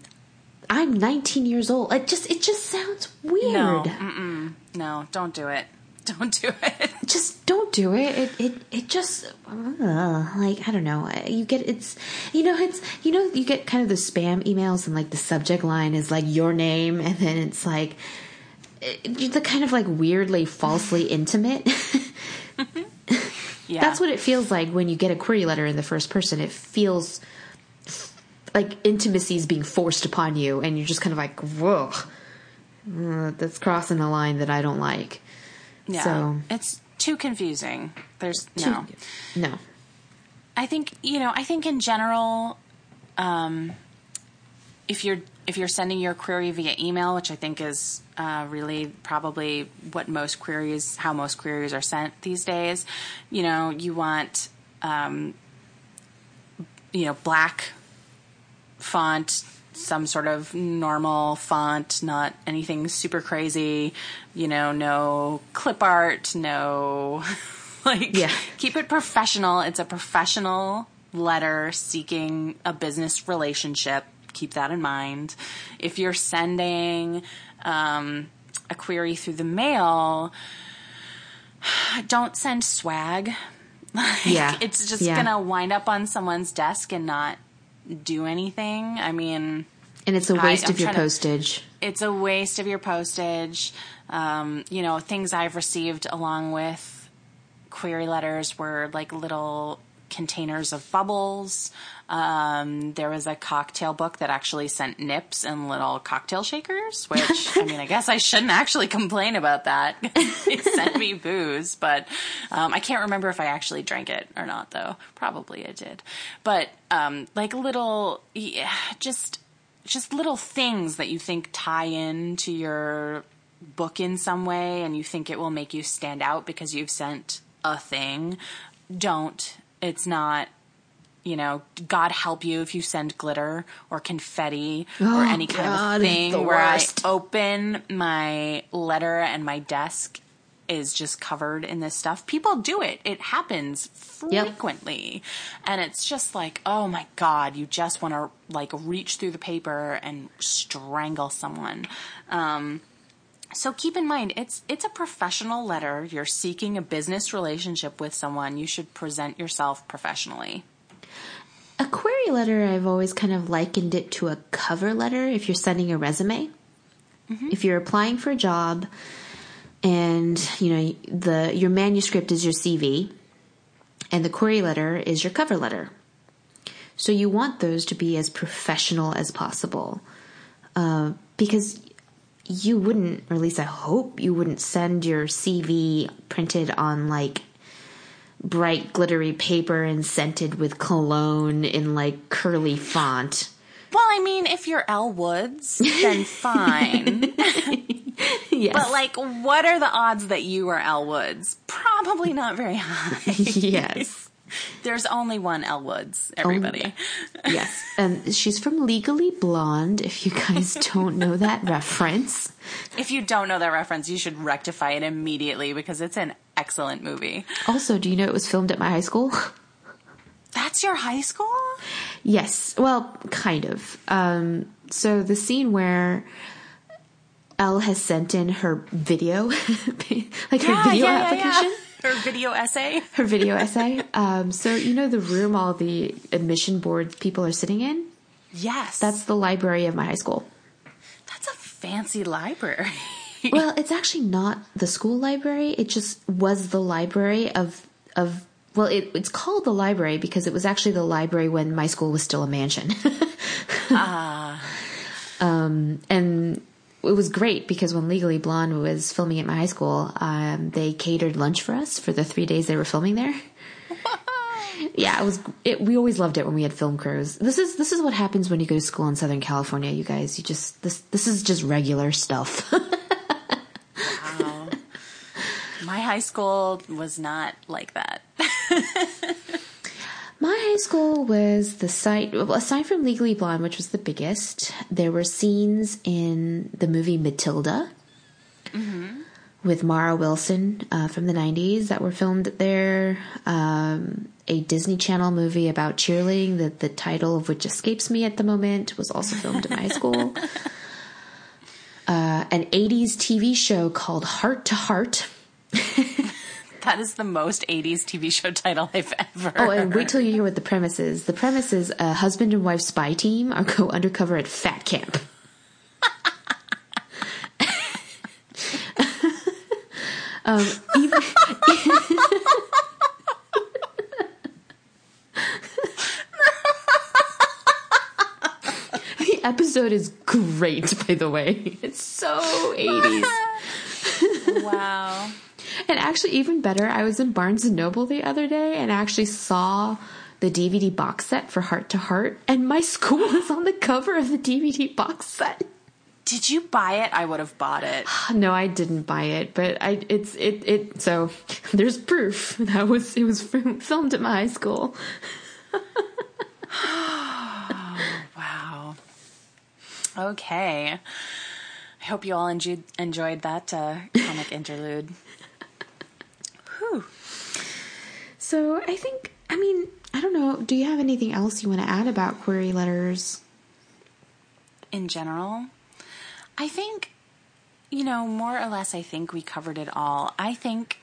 I'm 19 years old. It just, it just sounds weird. No, no, don't do it. <laughs> Don't do it. just don't do it. It it it just uh, like I don't know. You get it's you know it's you know you get kind of the spam emails and like the subject line is like your name and then it's like the kind of like weirdly falsely intimate. <laughs> Yeah, That's what it feels like when you get a query letter in the first person. It feels like intimacy is being forced upon you, and you're just kind of like, whoa, uh, that's crossing a line that I don't like. yeah. so- it's too confusing. There's no. No. I think you know. I think in general, um, if you're if you're sending your query via email, which I think is uh, really probably what most queries, how most queries are sent these days, you know, you want um, you know black font, some sort of normal font, not anything super crazy. You know, no clip art, no <laughs> like Yeah. keep it professional. It's a professional letter seeking a business relationship. Keep that in mind. If you're sending um, a query through the mail, <sighs> don't send swag. <laughs> Like, Yeah. it's just Yeah. gonna wind up on someone's desk and not do anything. I mean, And it's a waste I'm of your trying to- postage. it's a waste of your postage. Um, you know, things I've received along with query letters were like little containers of bubbles. Um, there was a cocktail book that actually sent nips and little cocktail shakers, which, <laughs> I mean, I guess I shouldn't actually complain about that. <laughs> it sent me booze, but um, I can't remember if I actually drank it or not, though. Probably I did. But um, like little, yeah, just just little things that you think tie in to your book in some way and you think it will make you stand out because you've sent a thing don't it's not you know god help you if you send glitter or confetti or Oh, any kind God, of thing where worst. i open my letter and my desk is just covered in this stuff people do it it happens Yep. frequently and it's just like oh my god you just want to like reach through the paper and strangle someone um, so keep in mind it's it's a professional letter you're seeking a business relationship with someone you should present yourself professionally A query letter, I've always kind of likened it to a cover letter if you're sending a resume. If you're applying for a job and, you know, the your manuscript is your CV and the query letter is your cover letter. So you want those to be as professional as possible. uh, because you wouldn't, or at least I hope you wouldn't send your CV printed on like bright glittery paper and scented with cologne in like curly font. Well, I mean, if you're Elle Woods, then <laughs> fine. Yes. but like, what are the odds that you are Elle Woods? Probably not very high. <laughs> yes. There's only one Elle Woods, everybody. Yes. And she's from Legally Blonde, if you guys <laughs> don't know that reference. If you don't know that reference, you should rectify it immediately because it's an excellent movie. Also, do you know it was filmed at my high school? That's your high school? Yes. Well, kind of. Um, so the scene where Elle has sent in her video, <laughs> like her video application, Her video essay. her video essay. Um, so you know the room all the admission board people are sitting in? Yes. That's the library of my high school. that's a fancy library. <laughs> Well, it's actually not the school library. It just was the library of of well, it, it's called the library because it was actually the library when my school was still a mansion. <laughs> Ah. Um, and it was great because when Legally Blonde was filming at my high school, um, they catered lunch for us for the three days they were filming there. <laughs> Yeah, it was. It, we always loved it when we had film crews. This is this is what happens when you go to school in Southern California. You guys, you just this this is just regular stuff. Wow. <laughs> My high school was not like that. <laughs> My high school was the site, aside from Legally Blonde, which was the biggest, there were scenes in the movie Matilda with Mara Wilson uh, from the 90s that were filmed there. Um, a Disney Channel movie about cheerleading, that the title of which escapes me at the moment, was also filmed in my school. <laughs> Uh, an 80s TV show called Hart to Hart. <laughs> That is the most 80s TV show title I've ever Oh, and wait till you hear what the premise is. The premise is a husband and wife spy team are go undercover at fat camp. <laughs> um, even, <laughs> the episode is great, by the way. It's so 80s. <laughs> Wow. And actually, even better, I was in Barnes and Noble the other day and actually saw the DVD box set for Hart to Hart, and my <laughs> school is on the cover of the DVD box set. Did you buy it? I would have bought it. <sighs> No, I didn't buy it, but I it's it it so <laughs> there's proof that was it was filmed at my high school. <laughs> <sighs> Wow. Okay. I hope you all enjoyed enjoyed that uh, comic interlude. Whew. So I think I mean I don't know. Do you have anything else you want to add about query letters? In general, I think, you know, more or less, I think we covered it all. I think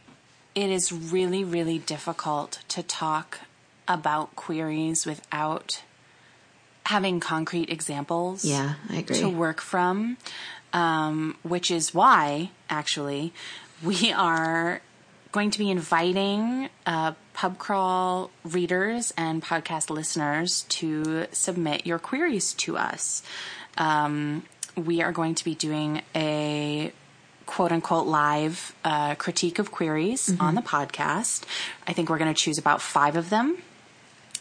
it is really, really difficult to talk about queries without having concrete examples. Yeah, I agree. to work from, um, which is why, actually, we are going to be inviting uh, pub crawl readers and podcast listeners to submit your queries to us. Um, we are going to be doing a quote unquote live uh, critique of queries on the podcast. I think we're going to choose about five of them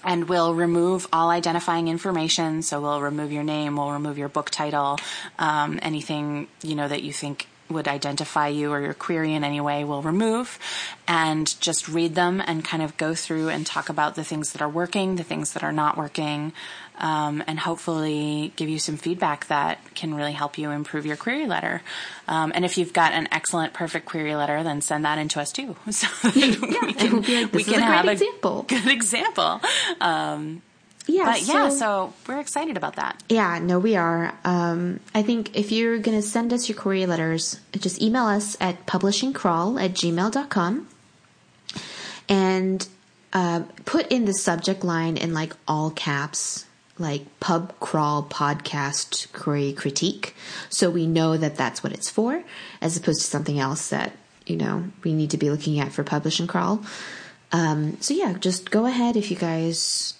and we'll remove all identifying information. So we'll remove your name, we'll remove your book title, um, anything you know that you think would identify you or your query in any way, we'll remove, and just read them and kind of go through and talk about the things that are working, the things that are not working, um, and hopefully give you some feedback that can really help you improve your query letter. Um, and if you've got an excellent, perfect query letter, then send that in to us too, <laughs> so <laughs> that we can, like, we "This is can a great have example." <laughs> good example. Um, Yeah, but yeah, so we're excited about that. Yeah, no, we are. Um, I think if you're going to send us your query letters, just email us at publishingcrawl at gmail.com and uh, put in the subject line in like all caps, like pub crawl podcast query critique. So we know that that's what it's for, as opposed to something else that, you know, we need to be looking at for publish and crawl. Um, so yeah, just go ahead if you guys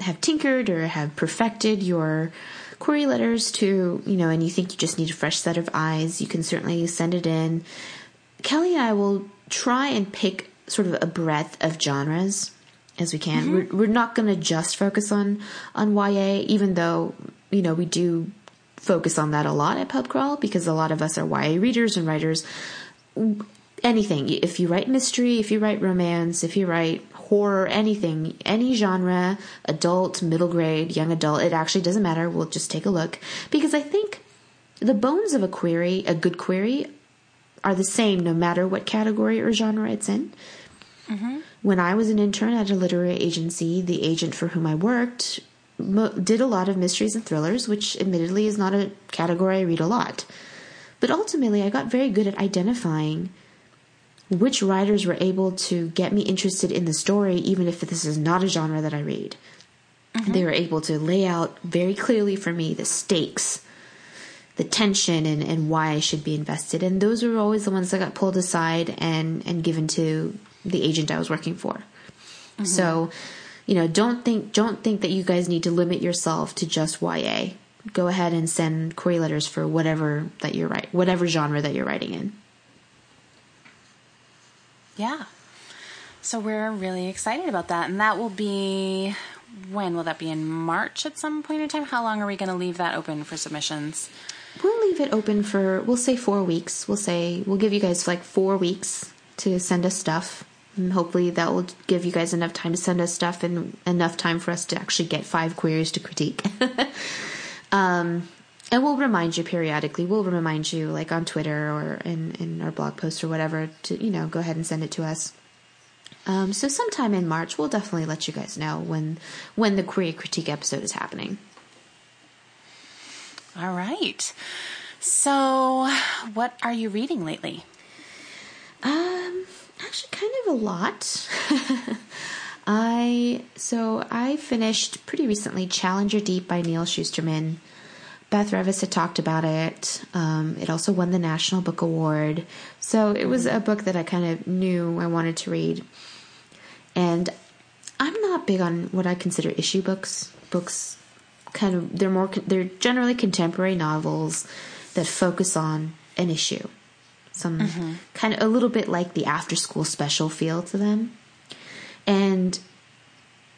have tinkered or have perfected your query letters to, you know, and you think you just need a fresh set of eyes, you can certainly send it in. Kelly and I will try and pick sort of a breadth of genres as we can. Mm-hmm. We're, we're not going to just focus on, on YA, even though, you know, we do focus on that a lot at Pub Crawl because a lot of us are YA readers and writers. Anything. If you write mystery, if you write romance, if you write horror, anything, any genre, adult, middle grade, young adult, it actually doesn't matter. We'll just take a look. Because I think the bones of a query, a good query, are the same no matter what category or genre it's in. Mm-hmm. When I was an intern at a literary agency, the agent for whom I worked did a lot of mysteries and thrillers, which admittedly is not a category I read a lot. But ultimately, I got very good at identifying which writers were able to get me interested in the story, even if this is not a genre that I read. Mm-hmm. They were able to lay out very clearly for me the stakes, the tension, and, and why I should be invested. And those were always the ones that got pulled aside and, and given to the agent I was working for. Mm-hmm. So, you know, don't think don't think that you guys need to limit yourself to just YA. Go ahead and send query letters for whatever that you're writing, whatever genre that you're writing in. Yeah. So we're really excited about that. And that will be when will that be in March at some point in time? How long are we going to leave that open for submissions? We'll leave it open for we'll say 4 weeks. We'll say we'll give you guys like 4 weeks to send us stuff. And hopefully that will give you guys enough time to send us stuff and enough time for us to actually get five queries to critique. <laughs> um, and we'll remind you periodically. We'll remind you, like on Twitter or in, in our blog post or whatever, to you know go ahead and send it to us. Um, so sometime in March, we'll definitely let you guys know when when the query critique episode is happening. All right. So, what are you reading lately? Um, actually, kind of a lot. <laughs> I so I finished pretty recently Challenger Deep by Neal Shusterman. Beth Revis had talked about it. Um, it also won the National Book Award. So it was a book that I kind of knew I wanted to read. And I'm not big on what I consider issue books. Books kind of they're more they're generally contemporary novels that focus on an issue. Some mm-hmm. kind of a little bit like the after school special feel to them. And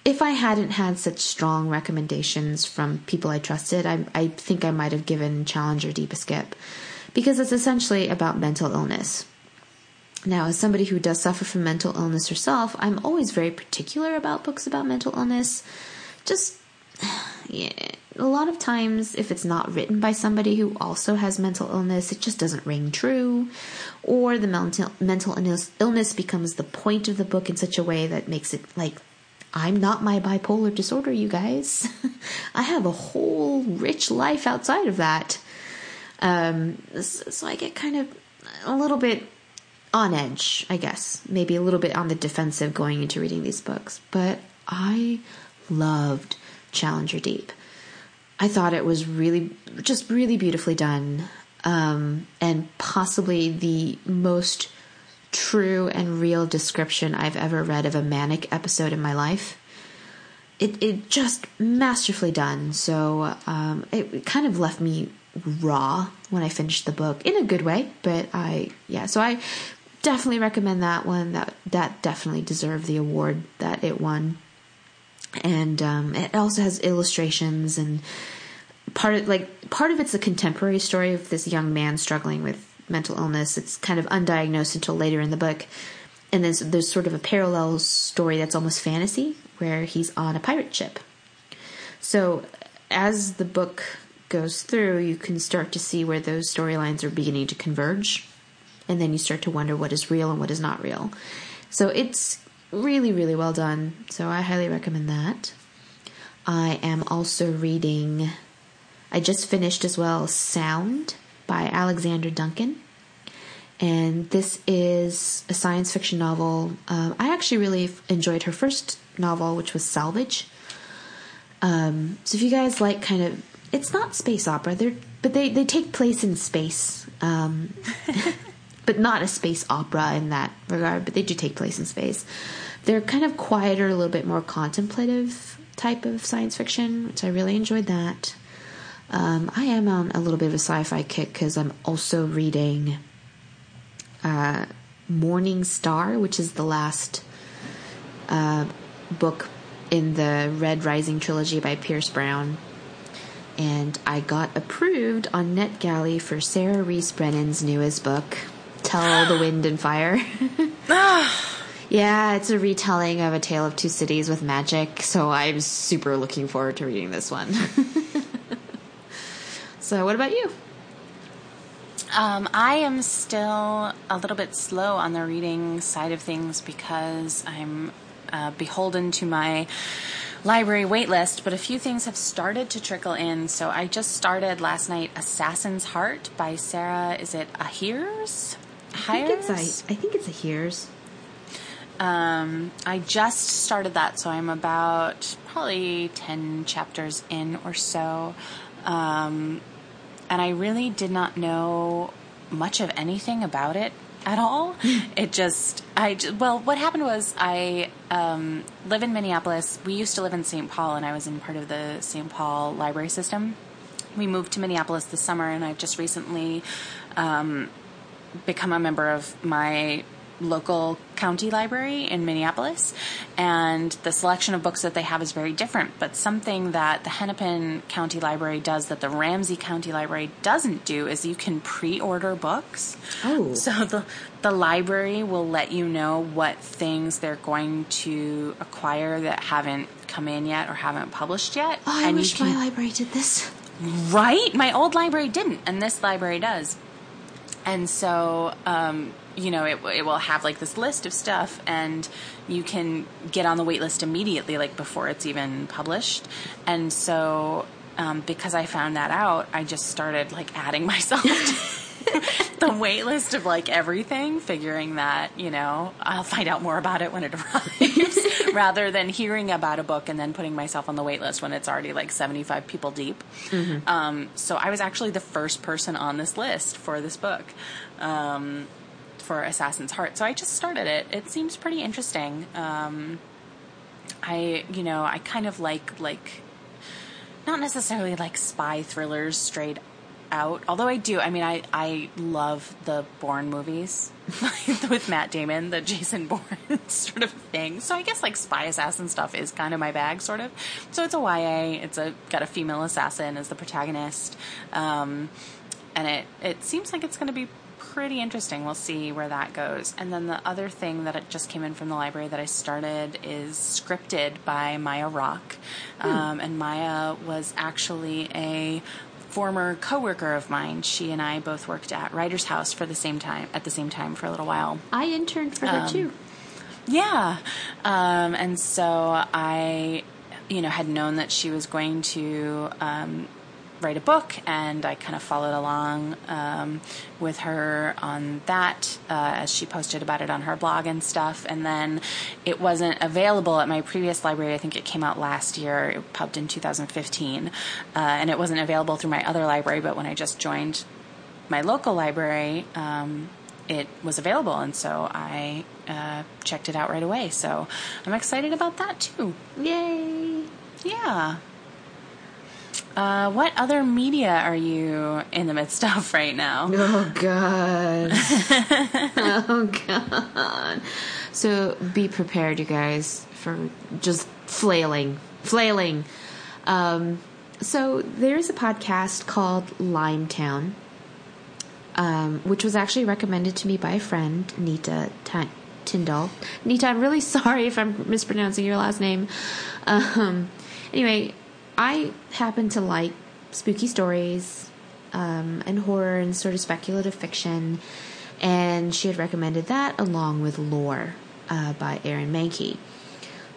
if I hadn't had such strong recommendations from people I trusted, I, I think I might have given Challenger Deep a skip because it's essentially about mental illness. Now, as somebody who does suffer from mental illness herself, I'm always very particular about books about mental illness. Just, <sighs> yeah, a lot of times, if it's not written by somebody who also has mental illness, it just doesn't ring true. Or the mental, mental illness becomes the point of the book in such a way that makes it like I'm not my bipolar disorder, you guys. <laughs> I have a whole rich life outside of that. Um, so I get kind of a little bit on edge, I guess. Maybe a little bit on the defensive going into reading these books. But I loved Challenger Deep. I thought it was really, just really beautifully done. Um, and possibly the most true and real description I've ever read of a manic episode in my life. It it just masterfully done. So um, it kind of left me raw when I finished the book in a good way. But I yeah, so I definitely recommend that one. That that definitely deserved the award that it won. And um, it also has illustrations and part of like part of it's a contemporary story of this young man struggling with mental illness. It's kind of undiagnosed until later in the book. And then there's sort of a parallel story that's almost fantasy, where he's on a pirate ship. So as the book goes through, you can start to see where those storylines are beginning to converge. And then you start to wonder what is real and what is not real. So it's really, really well done. So I highly recommend that. I am also reading, I just finished as well, Sound by Alexandra Duncan. And this is a science fiction novel. Um, I actually really enjoyed her first novel, which was Salvage. Um, so if you guys like kind of, it's not space opera, they're, but they, they take place in space. Um, <laughs> but not a space opera in that regard, but they do take place in space. They're kind of quieter, a little bit more contemplative type of science fiction, which I really enjoyed that. Um, I am on a little bit of a sci-fi kick because I'm also reading uh, Morning Star, which is the last uh, book in the Red Rising trilogy by Pierce Brown. And I got approved on NetGalley for Sarah Rees Brennan's newest book, Tell the Wind and Fire. <laughs> yeah, it's a retelling of A Tale of Two Cities with magic, so I'm super looking forward to reading this one. <laughs> so, what about you? Um, I am still a little bit slow on the reading side of things because I'm uh, beholden to my library waitlist, but a few things have started to trickle in. So I just started last night Assassin's Heart by Sarah. Is it Ahiers? I think it's a, I think it's Ahiers. Um, I just started that, so I'm about probably 10 chapters in or so. Um, and I really did not know much of anything about it at all. it just, I, well, what happened was I um, live in Minneapolis. We used to live in St. Paul, and I was in part of the St. Paul library system. We moved to Minneapolis this summer, and I've just recently um, become a member of my local county library in Minneapolis, and the selection of books that they have is very different. But something that the Hennepin County Library does that the Ramsey County Library doesn't do is you can pre-order books. Oh, so the the library will let you know what things they're going to acquire that haven't come in yet or haven't published yet. Oh, I and wish can, my library did this. Right, my old library didn't, and this library does. And so um, you know, it, it will have like this list of stuff and you can get on the wait list immediately, like before it's even published. And so, um, because I found that out, I just started like adding <laughs> myself to the wait list of like everything, figuring that, you know, I'll find out more about it when it <laughs> arrives <laughs> rather than hearing about a book and then putting myself on the wait list when it's already like 75 people deep. Mm-hmm. Um, so I was actually the first person on this list for this book. Um, for Assassin's Heart. So I just started it. It seems pretty interesting. Um, I, you know, I kind of like like not necessarily like spy thrillers straight out. Although I do, I mean, I I love the Bourne movies <laughs> with Matt Damon, the Jason Bourne <laughs> sort of thing. So I guess like spy assassin stuff is kind of my bag, sort of. So it's a YA. It's a got a female assassin as the protagonist, um, and it it seems like it's going to be pretty interesting. We'll see where that goes. And then the other thing that just came in from the library that I started is scripted by Maya Rock. Hmm. Um, and Maya was actually a former coworker of mine. She and I both worked at Writer's House for the same time at the same time for a little while. I interned for her um, too. Yeah, um, and so I, you know, had known that she was going to um, write a book, and I kind of followed along um, with her on that uh, as she posted about it on her blog and stuff. And then it wasn't available at my previous library. I think it came out last year. It pubbed in 2015, uh, and it wasn't available through my other library. But when I just joined my local library, um, it was available, and so I uh, checked it out right away. So I'm excited about that too. Yay! Yeah. Uh, what other media are you in the midst <laughs> of right now? Oh God! oh God! So be prepared, you guys, for just flailing, flailing. Um, so there's a podcast called Limetown, um, which was actually recommended to me by a friend, Nita T- Tyndall. Nita, I'm really <laughs> sorry if I'm mispronouncing your last name. Um, anyway, I happen to like spooky stories um, and horror and sort of speculative fiction, and she had recommended that along with Lore uh, by Aaron Mahnke.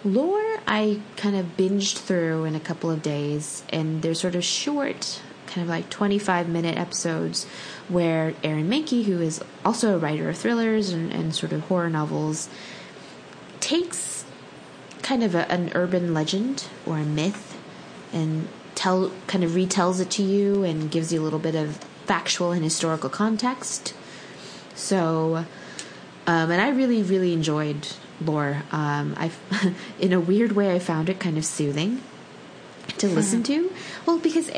Lore, I kind of binged through in a couple of days, and they're sort of short, kind of like 25 minute episodes where Aaron Mahnke, who is also a writer of thrillers and, and sort of horror novels, takes kind of a, an urban legend or a myth and tell kind of retells it to you and gives you a little bit of factual and historical context. So, um, and I really, really enjoyed Lore. Um, I, <laughs> in a weird way, I found it kind of soothing to listen to. Well, because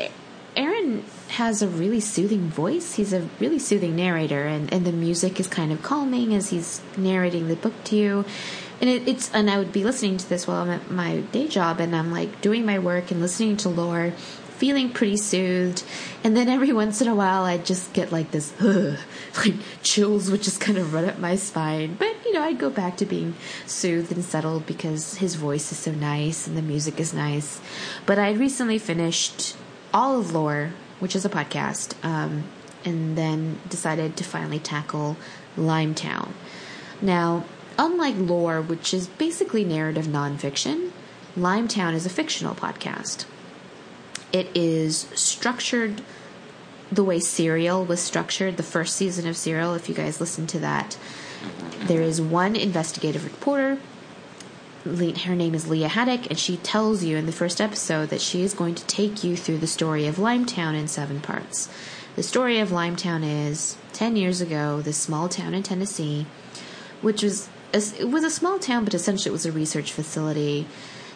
Aaron has a really soothing voice. He's a really soothing narrator, and, and the music is kind of calming as he's narrating the book to you. And it, it's and I would be listening to this while I'm at my day job, and I'm like doing my work and listening to lore, feeling pretty soothed. And then every <laughs> once in a while, I'd just get like this, ugh, <laughs> like chills would just kind of run up my spine. But you know, I'd go back to being soothed and settled because his voice is so nice and the music is nice. But I recently finished all of Lore, which is a podcast, um, and then decided to finally tackle Limetown. Now, unlike Lore, which is basically narrative nonfiction, Limetown is a fictional podcast. It is structured the way Serial was structured, the first season of Serial, if you guys listen to that. There is one investigative reporter. Her name is Lia Haddock, and she tells you in the first episode that she is going to take you through the story of Limetown in seven parts. The story of Limetown is 10 years ago, this small town in Tennessee, which was it was a small town, but essentially it was a research facility.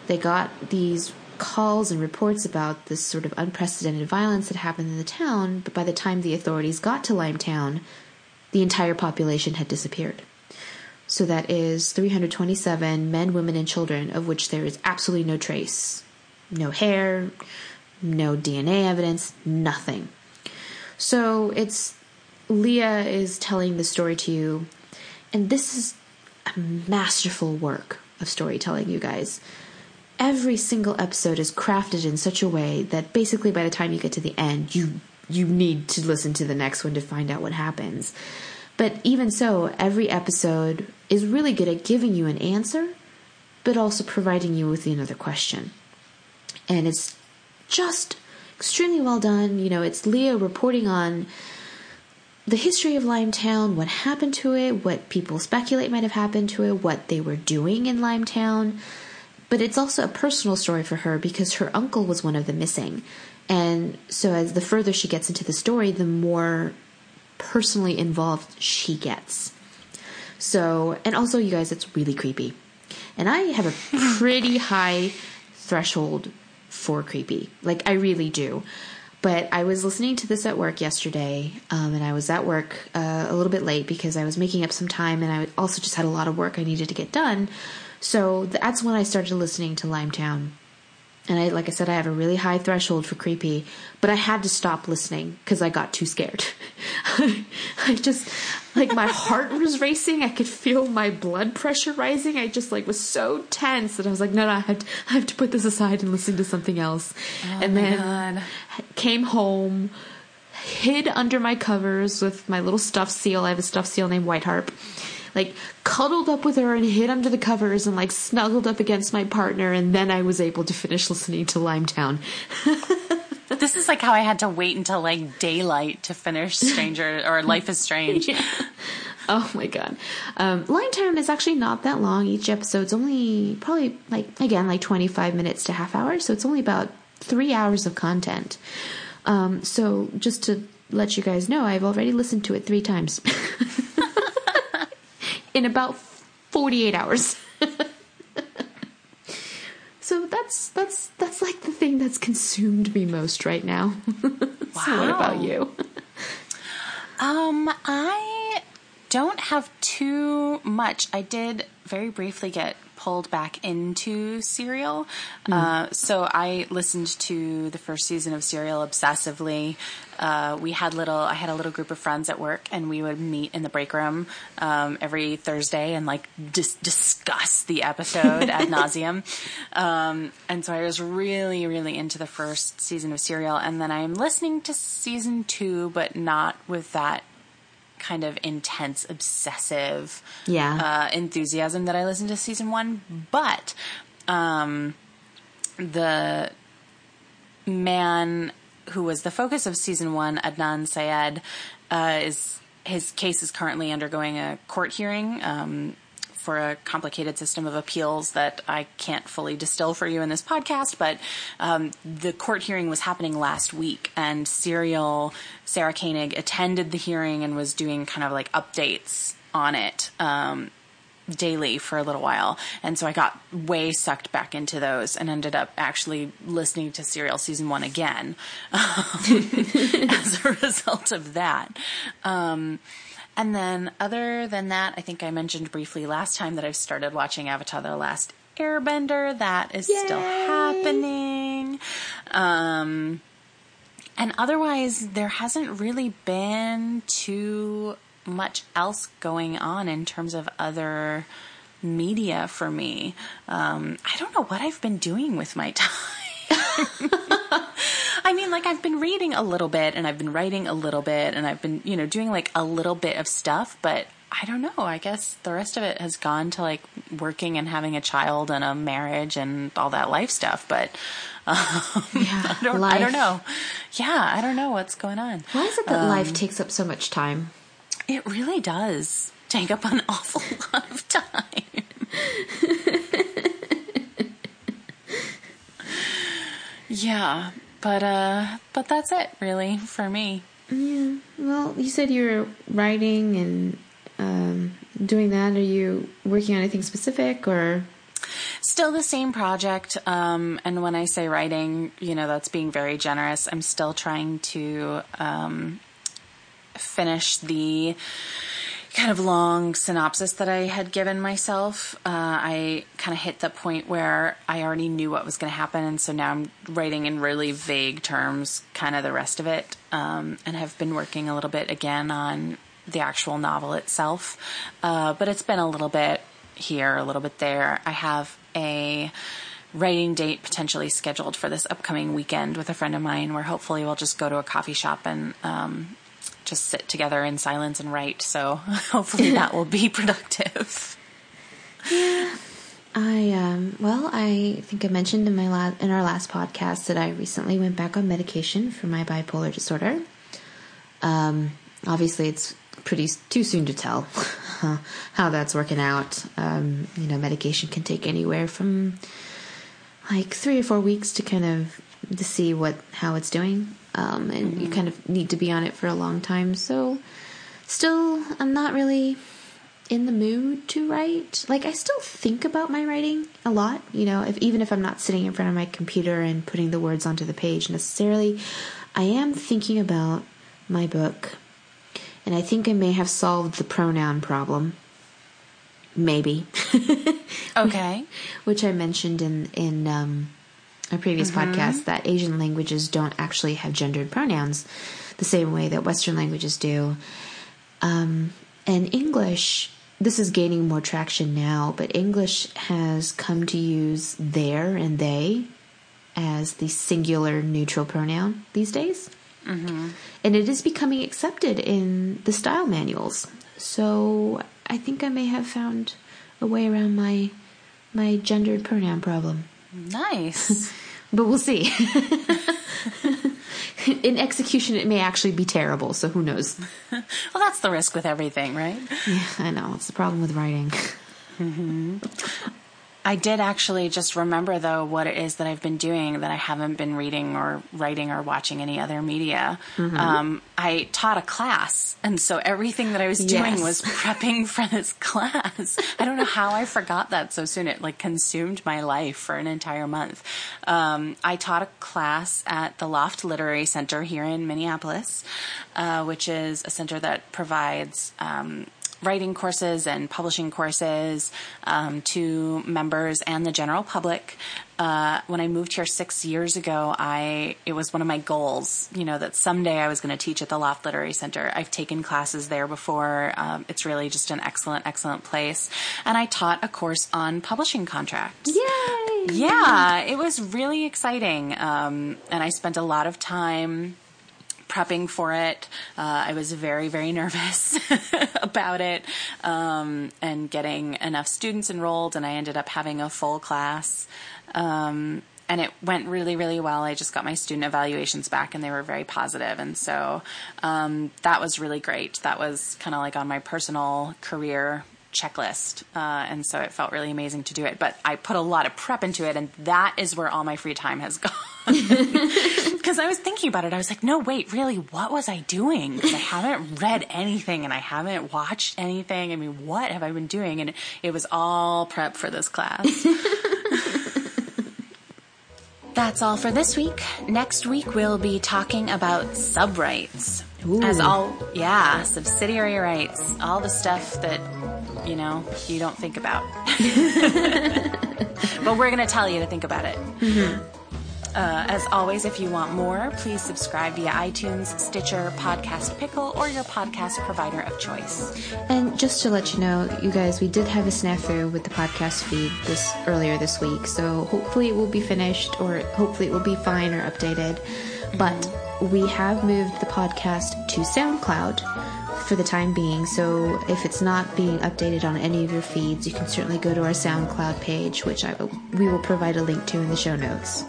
They got these calls and reports about this sort of unprecedented violence that happened in the town, but by the time the authorities got to Limetown, the entire population had disappeared. So that is 327 men, women, and children, of which there is absolutely no trace. No hair, no DNA evidence, nothing. So it's Lia is telling the story to you, and this is a masterful work of storytelling, you guys every single episode is crafted in such a way that basically by the time you get to the end, you you need to listen to the next one to find out what happens. But even so, every episode is really good at giving you an answer, but also providing you with another question. And it's just extremely well done. You know, it's Lia reporting on the history of Limetown, what happened to it, what people speculate might have happened to it, what they were doing in Limetown. But it's also a personal story for her because her uncle was one of the missing. And so, as the further she gets into the story, the more personally involved she gets. So, and also, you guys, it's really creepy. And I have a <laughs> pretty high threshold for creepy. Like, I really do. But I was listening to this at work yesterday, um, and I was at work uh, a little bit late because I was making up some time, and I also just had a lot of work I needed to get done. So that's when I started listening to Limetown. And I, like I said, I have a really high threshold for creepy, but I had to stop listening because I got too scared. <laughs> I just, like, my heart was racing. I could feel my blood pressure rising. I just, like, was so tense that I was like, no, no, I have to, I have to put this aside and listen to something else. Oh and then God. came home, hid under my covers with my little stuffed seal. I have a stuffed seal named White Harp like cuddled up with her and hid under the covers and like snuggled up against my partner and then I was able to finish listening to Limetown. <laughs> this is like how I had to wait until like daylight to finish Stranger or Life is Strange. <laughs> Yeah. Oh my god. Um, Limetown is actually not that long. Each episode's only probably like again like 25 minutes to half hour, so it's only about 3 hours of content. Um, so just to let you guys know, I've already listened to it 3 times. <laughs> in about 48 hours. <laughs> so that's that's that's like the thing that's consumed me most right now. Wow. <laughs> so what about you? um, I don't have too much. I did very briefly get pulled back into Serial. Mm. Uh, so I listened to the first season of Serial obsessively. Uh, we had little, I had a little group of friends at work, and we would meet in the break room um, every Thursday and like dis- discuss the episode ad <laughs> nauseum. Um, and so I was really, really into the first season of Serial, and then I'm listening to season two, but not with that kind of intense, obsessive yeah. uh, enthusiasm that I listened to season one. But um, the man who was the focus of season one, Adnan Syed, uh, is his case is currently undergoing a court hearing. Um, for a complicated system of appeals that I can't fully distill for you in this podcast, but um, the court hearing was happening last week, and Serial Sarah Koenig attended the hearing and was doing kind of like updates on it. Um, daily for a little while. And so I got way sucked back into those and ended up actually listening to Serial season one again <laughs> as a result of that. And then, other than that, I think I mentioned briefly last time that I've started watching Avatar The Last Airbender. That is Yay. still happening. Um, and otherwise, there hasn't really been too much else going on in terms of other media for me. Um, I don't know what I've been doing with my <laughs> time. <laughs> I mean, like I've been reading a little bit and I've been writing a little bit and I've been, you know, doing like a little bit of stuff, but I don't know. I guess the rest of it has gone to like working and having a child and a marriage and all that life stuff. But <laughs> um, yeah, I don't. I don't know. Yeah, I don't know what's going on. Why is it that um, life takes up so much time? It really does take up an <laughs> awful lot of time. Yeah, but uh, but that's it really for me. Yeah. Well, you said you were writing and um, doing that. Are you working on anything specific or? Still the same project. Um, and when I say writing, you know, that's being very generous. I'm still trying to um, finish the kind of long synopsis that I had given myself. Uh, I kind of hit the point where I already knew what was going to happen, and so now I'm writing in really vague terms, kind of the rest of it, um, and have been working a little bit again on the actual novel itself. Uh, but it's been a little bit here, a little bit there. I have a writing date potentially scheduled for this upcoming weekend with a friend of mine where hopefully we'll just go to a coffee shop and um, just sit together in silence and write. So <laughs> hopefully that will be <laughs> productive. Yeah. I um well I think I mentioned in my la- in our last podcast that I recently went back on medication for my bipolar disorder. Um obviously it's pretty too soon to tell <laughs> how that's working out. Um, you know, medication can take anywhere from like three or four weeks to kind of to see what how it's doing, um, and mm-hmm. you kind of need to be on it for a long time. So, still, I'm not really in the mood to write. Like, I still think about my writing a lot. You know, if even if I'm not sitting in front of my computer and putting the words onto the page necessarily, I am thinking about my book and I think I may have solved the pronoun problem. Maybe. <laughs> okay. Which I mentioned in in um, a previous mm-hmm. podcast that Asian languages don't actually have gendered pronouns the same way that Western languages do. Um, and English, this is gaining more traction now, but English has come to use their and they as the singular neutral pronoun these days. Mm-hmm. And it is becoming accepted in the style manuals. So I think I may have found a way around my my gendered pronoun problem. Nice. <laughs> but we'll see. <laughs> in execution, it may actually be terrible, so who knows? <laughs> well, that's the risk with everything, right? Yeah, I know. It's the problem with writing. Mm-hmm. I did actually just remember though what it is that I've been doing that I haven't been reading or writing or watching any other media. Mm-hmm. Um, I taught a class, and so everything that I was doing yes. was <laughs> prepping for this class. I don't know how I forgot that so soon. It like consumed my life for an entire month. Um, I taught a class at the Loft Literary Center here in Minneapolis, uh, which is a center that provides. Um, writing courses and publishing courses um, to members and the general public. Uh, when I moved here six years ago, I it was one of my goals, you know, that someday I was going to teach at the Loft Literary Center. I've taken classes there before. Um, it's really just an excellent, excellent place. And I taught a course on publishing contracts. Yay! Yeah, it was really exciting, um, and I spent a lot of time prepping for it. Uh, I was very, very <laughs> nervous about it um, and getting enough students enrolled, and I ended up having a full class. Um, and it went really, really well. I just got my student evaluations back, and they were very positive, and so um, that was really great. That was kind of like on my personal career checklist. Uh, and so it felt really amazing to do it. But I put a lot of prep into it, and that is where all my free time has <laughs> gone. <laughs> Because I was thinking about it. I was like, no, wait, really, what was I doing? Because I haven't read anything and I haven't watched anything. I mean, what have I been doing? And it was all prep for this class. <laughs> That's all for this week. Next week, we'll be talking about subrights. Ooh. As all, yeah, subsidiary rights, all the stuff that, you know, you don't think about. <laughs> but we're going to tell you to think about it. Mm-hmm. Uh, as always, if you want more, please subscribe via iTunes, Stitcher, Podcast Pickle, or your podcast provider of choice. And just to let you know, you guys, we did have a snafu with the podcast feed this earlier this week, so hopefully it will be finished, or hopefully it will be fine or updated. But we have moved the podcast to SoundCloud for the time being. So if it's not being updated on any of your feeds, you can certainly go to our SoundCloud page, which I will, we will provide a link to in the show notes.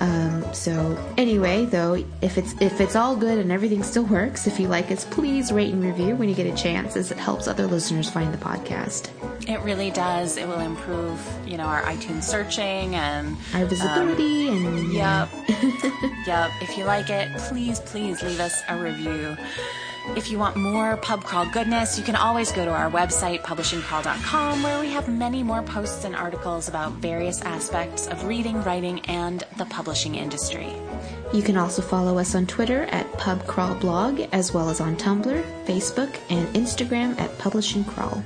Um, so anyway, though, if it's if it's all good and everything still works, if you like us, please rate and review when you get a chance, as it helps other listeners find the podcast. It really does. It will improve, you know, our iTunes searching and Our visibility and Yep. <laughs> yep. If you like it, please, please leave us a review. If you want more pub crawl goodness, you can always go to our website, publishingcrawl.com, where we have many more posts and articles about various aspects of reading, writing, and the publishing industry. You can also follow us on Twitter at PubCrawlBlog, as well as on Tumblr, Facebook, and Instagram at Publishing Crawl.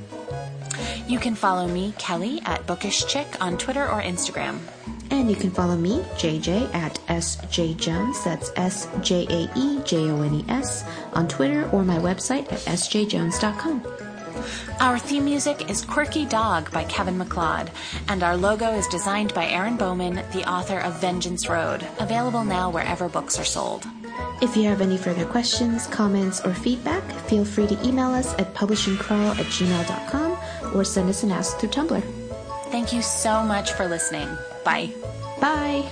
You can follow me, Kelly, at Bookish Chick on Twitter or Instagram. And you can follow me, JJ, at SJaeJones, that's S J A E J O N E S, on Twitter or my website at sjaejones.com. Our theme music is Quirky Dog by Kevin MacLeod, and our logo is designed by Erin Bowman, the author of Vengeance Road, available now wherever books are sold. If you have any further questions, comments, or feedback, feel free to email us at publishingcrawl at gmail.com or send us an ask through Tumblr. Thank you so much for listening. Bye. Bye.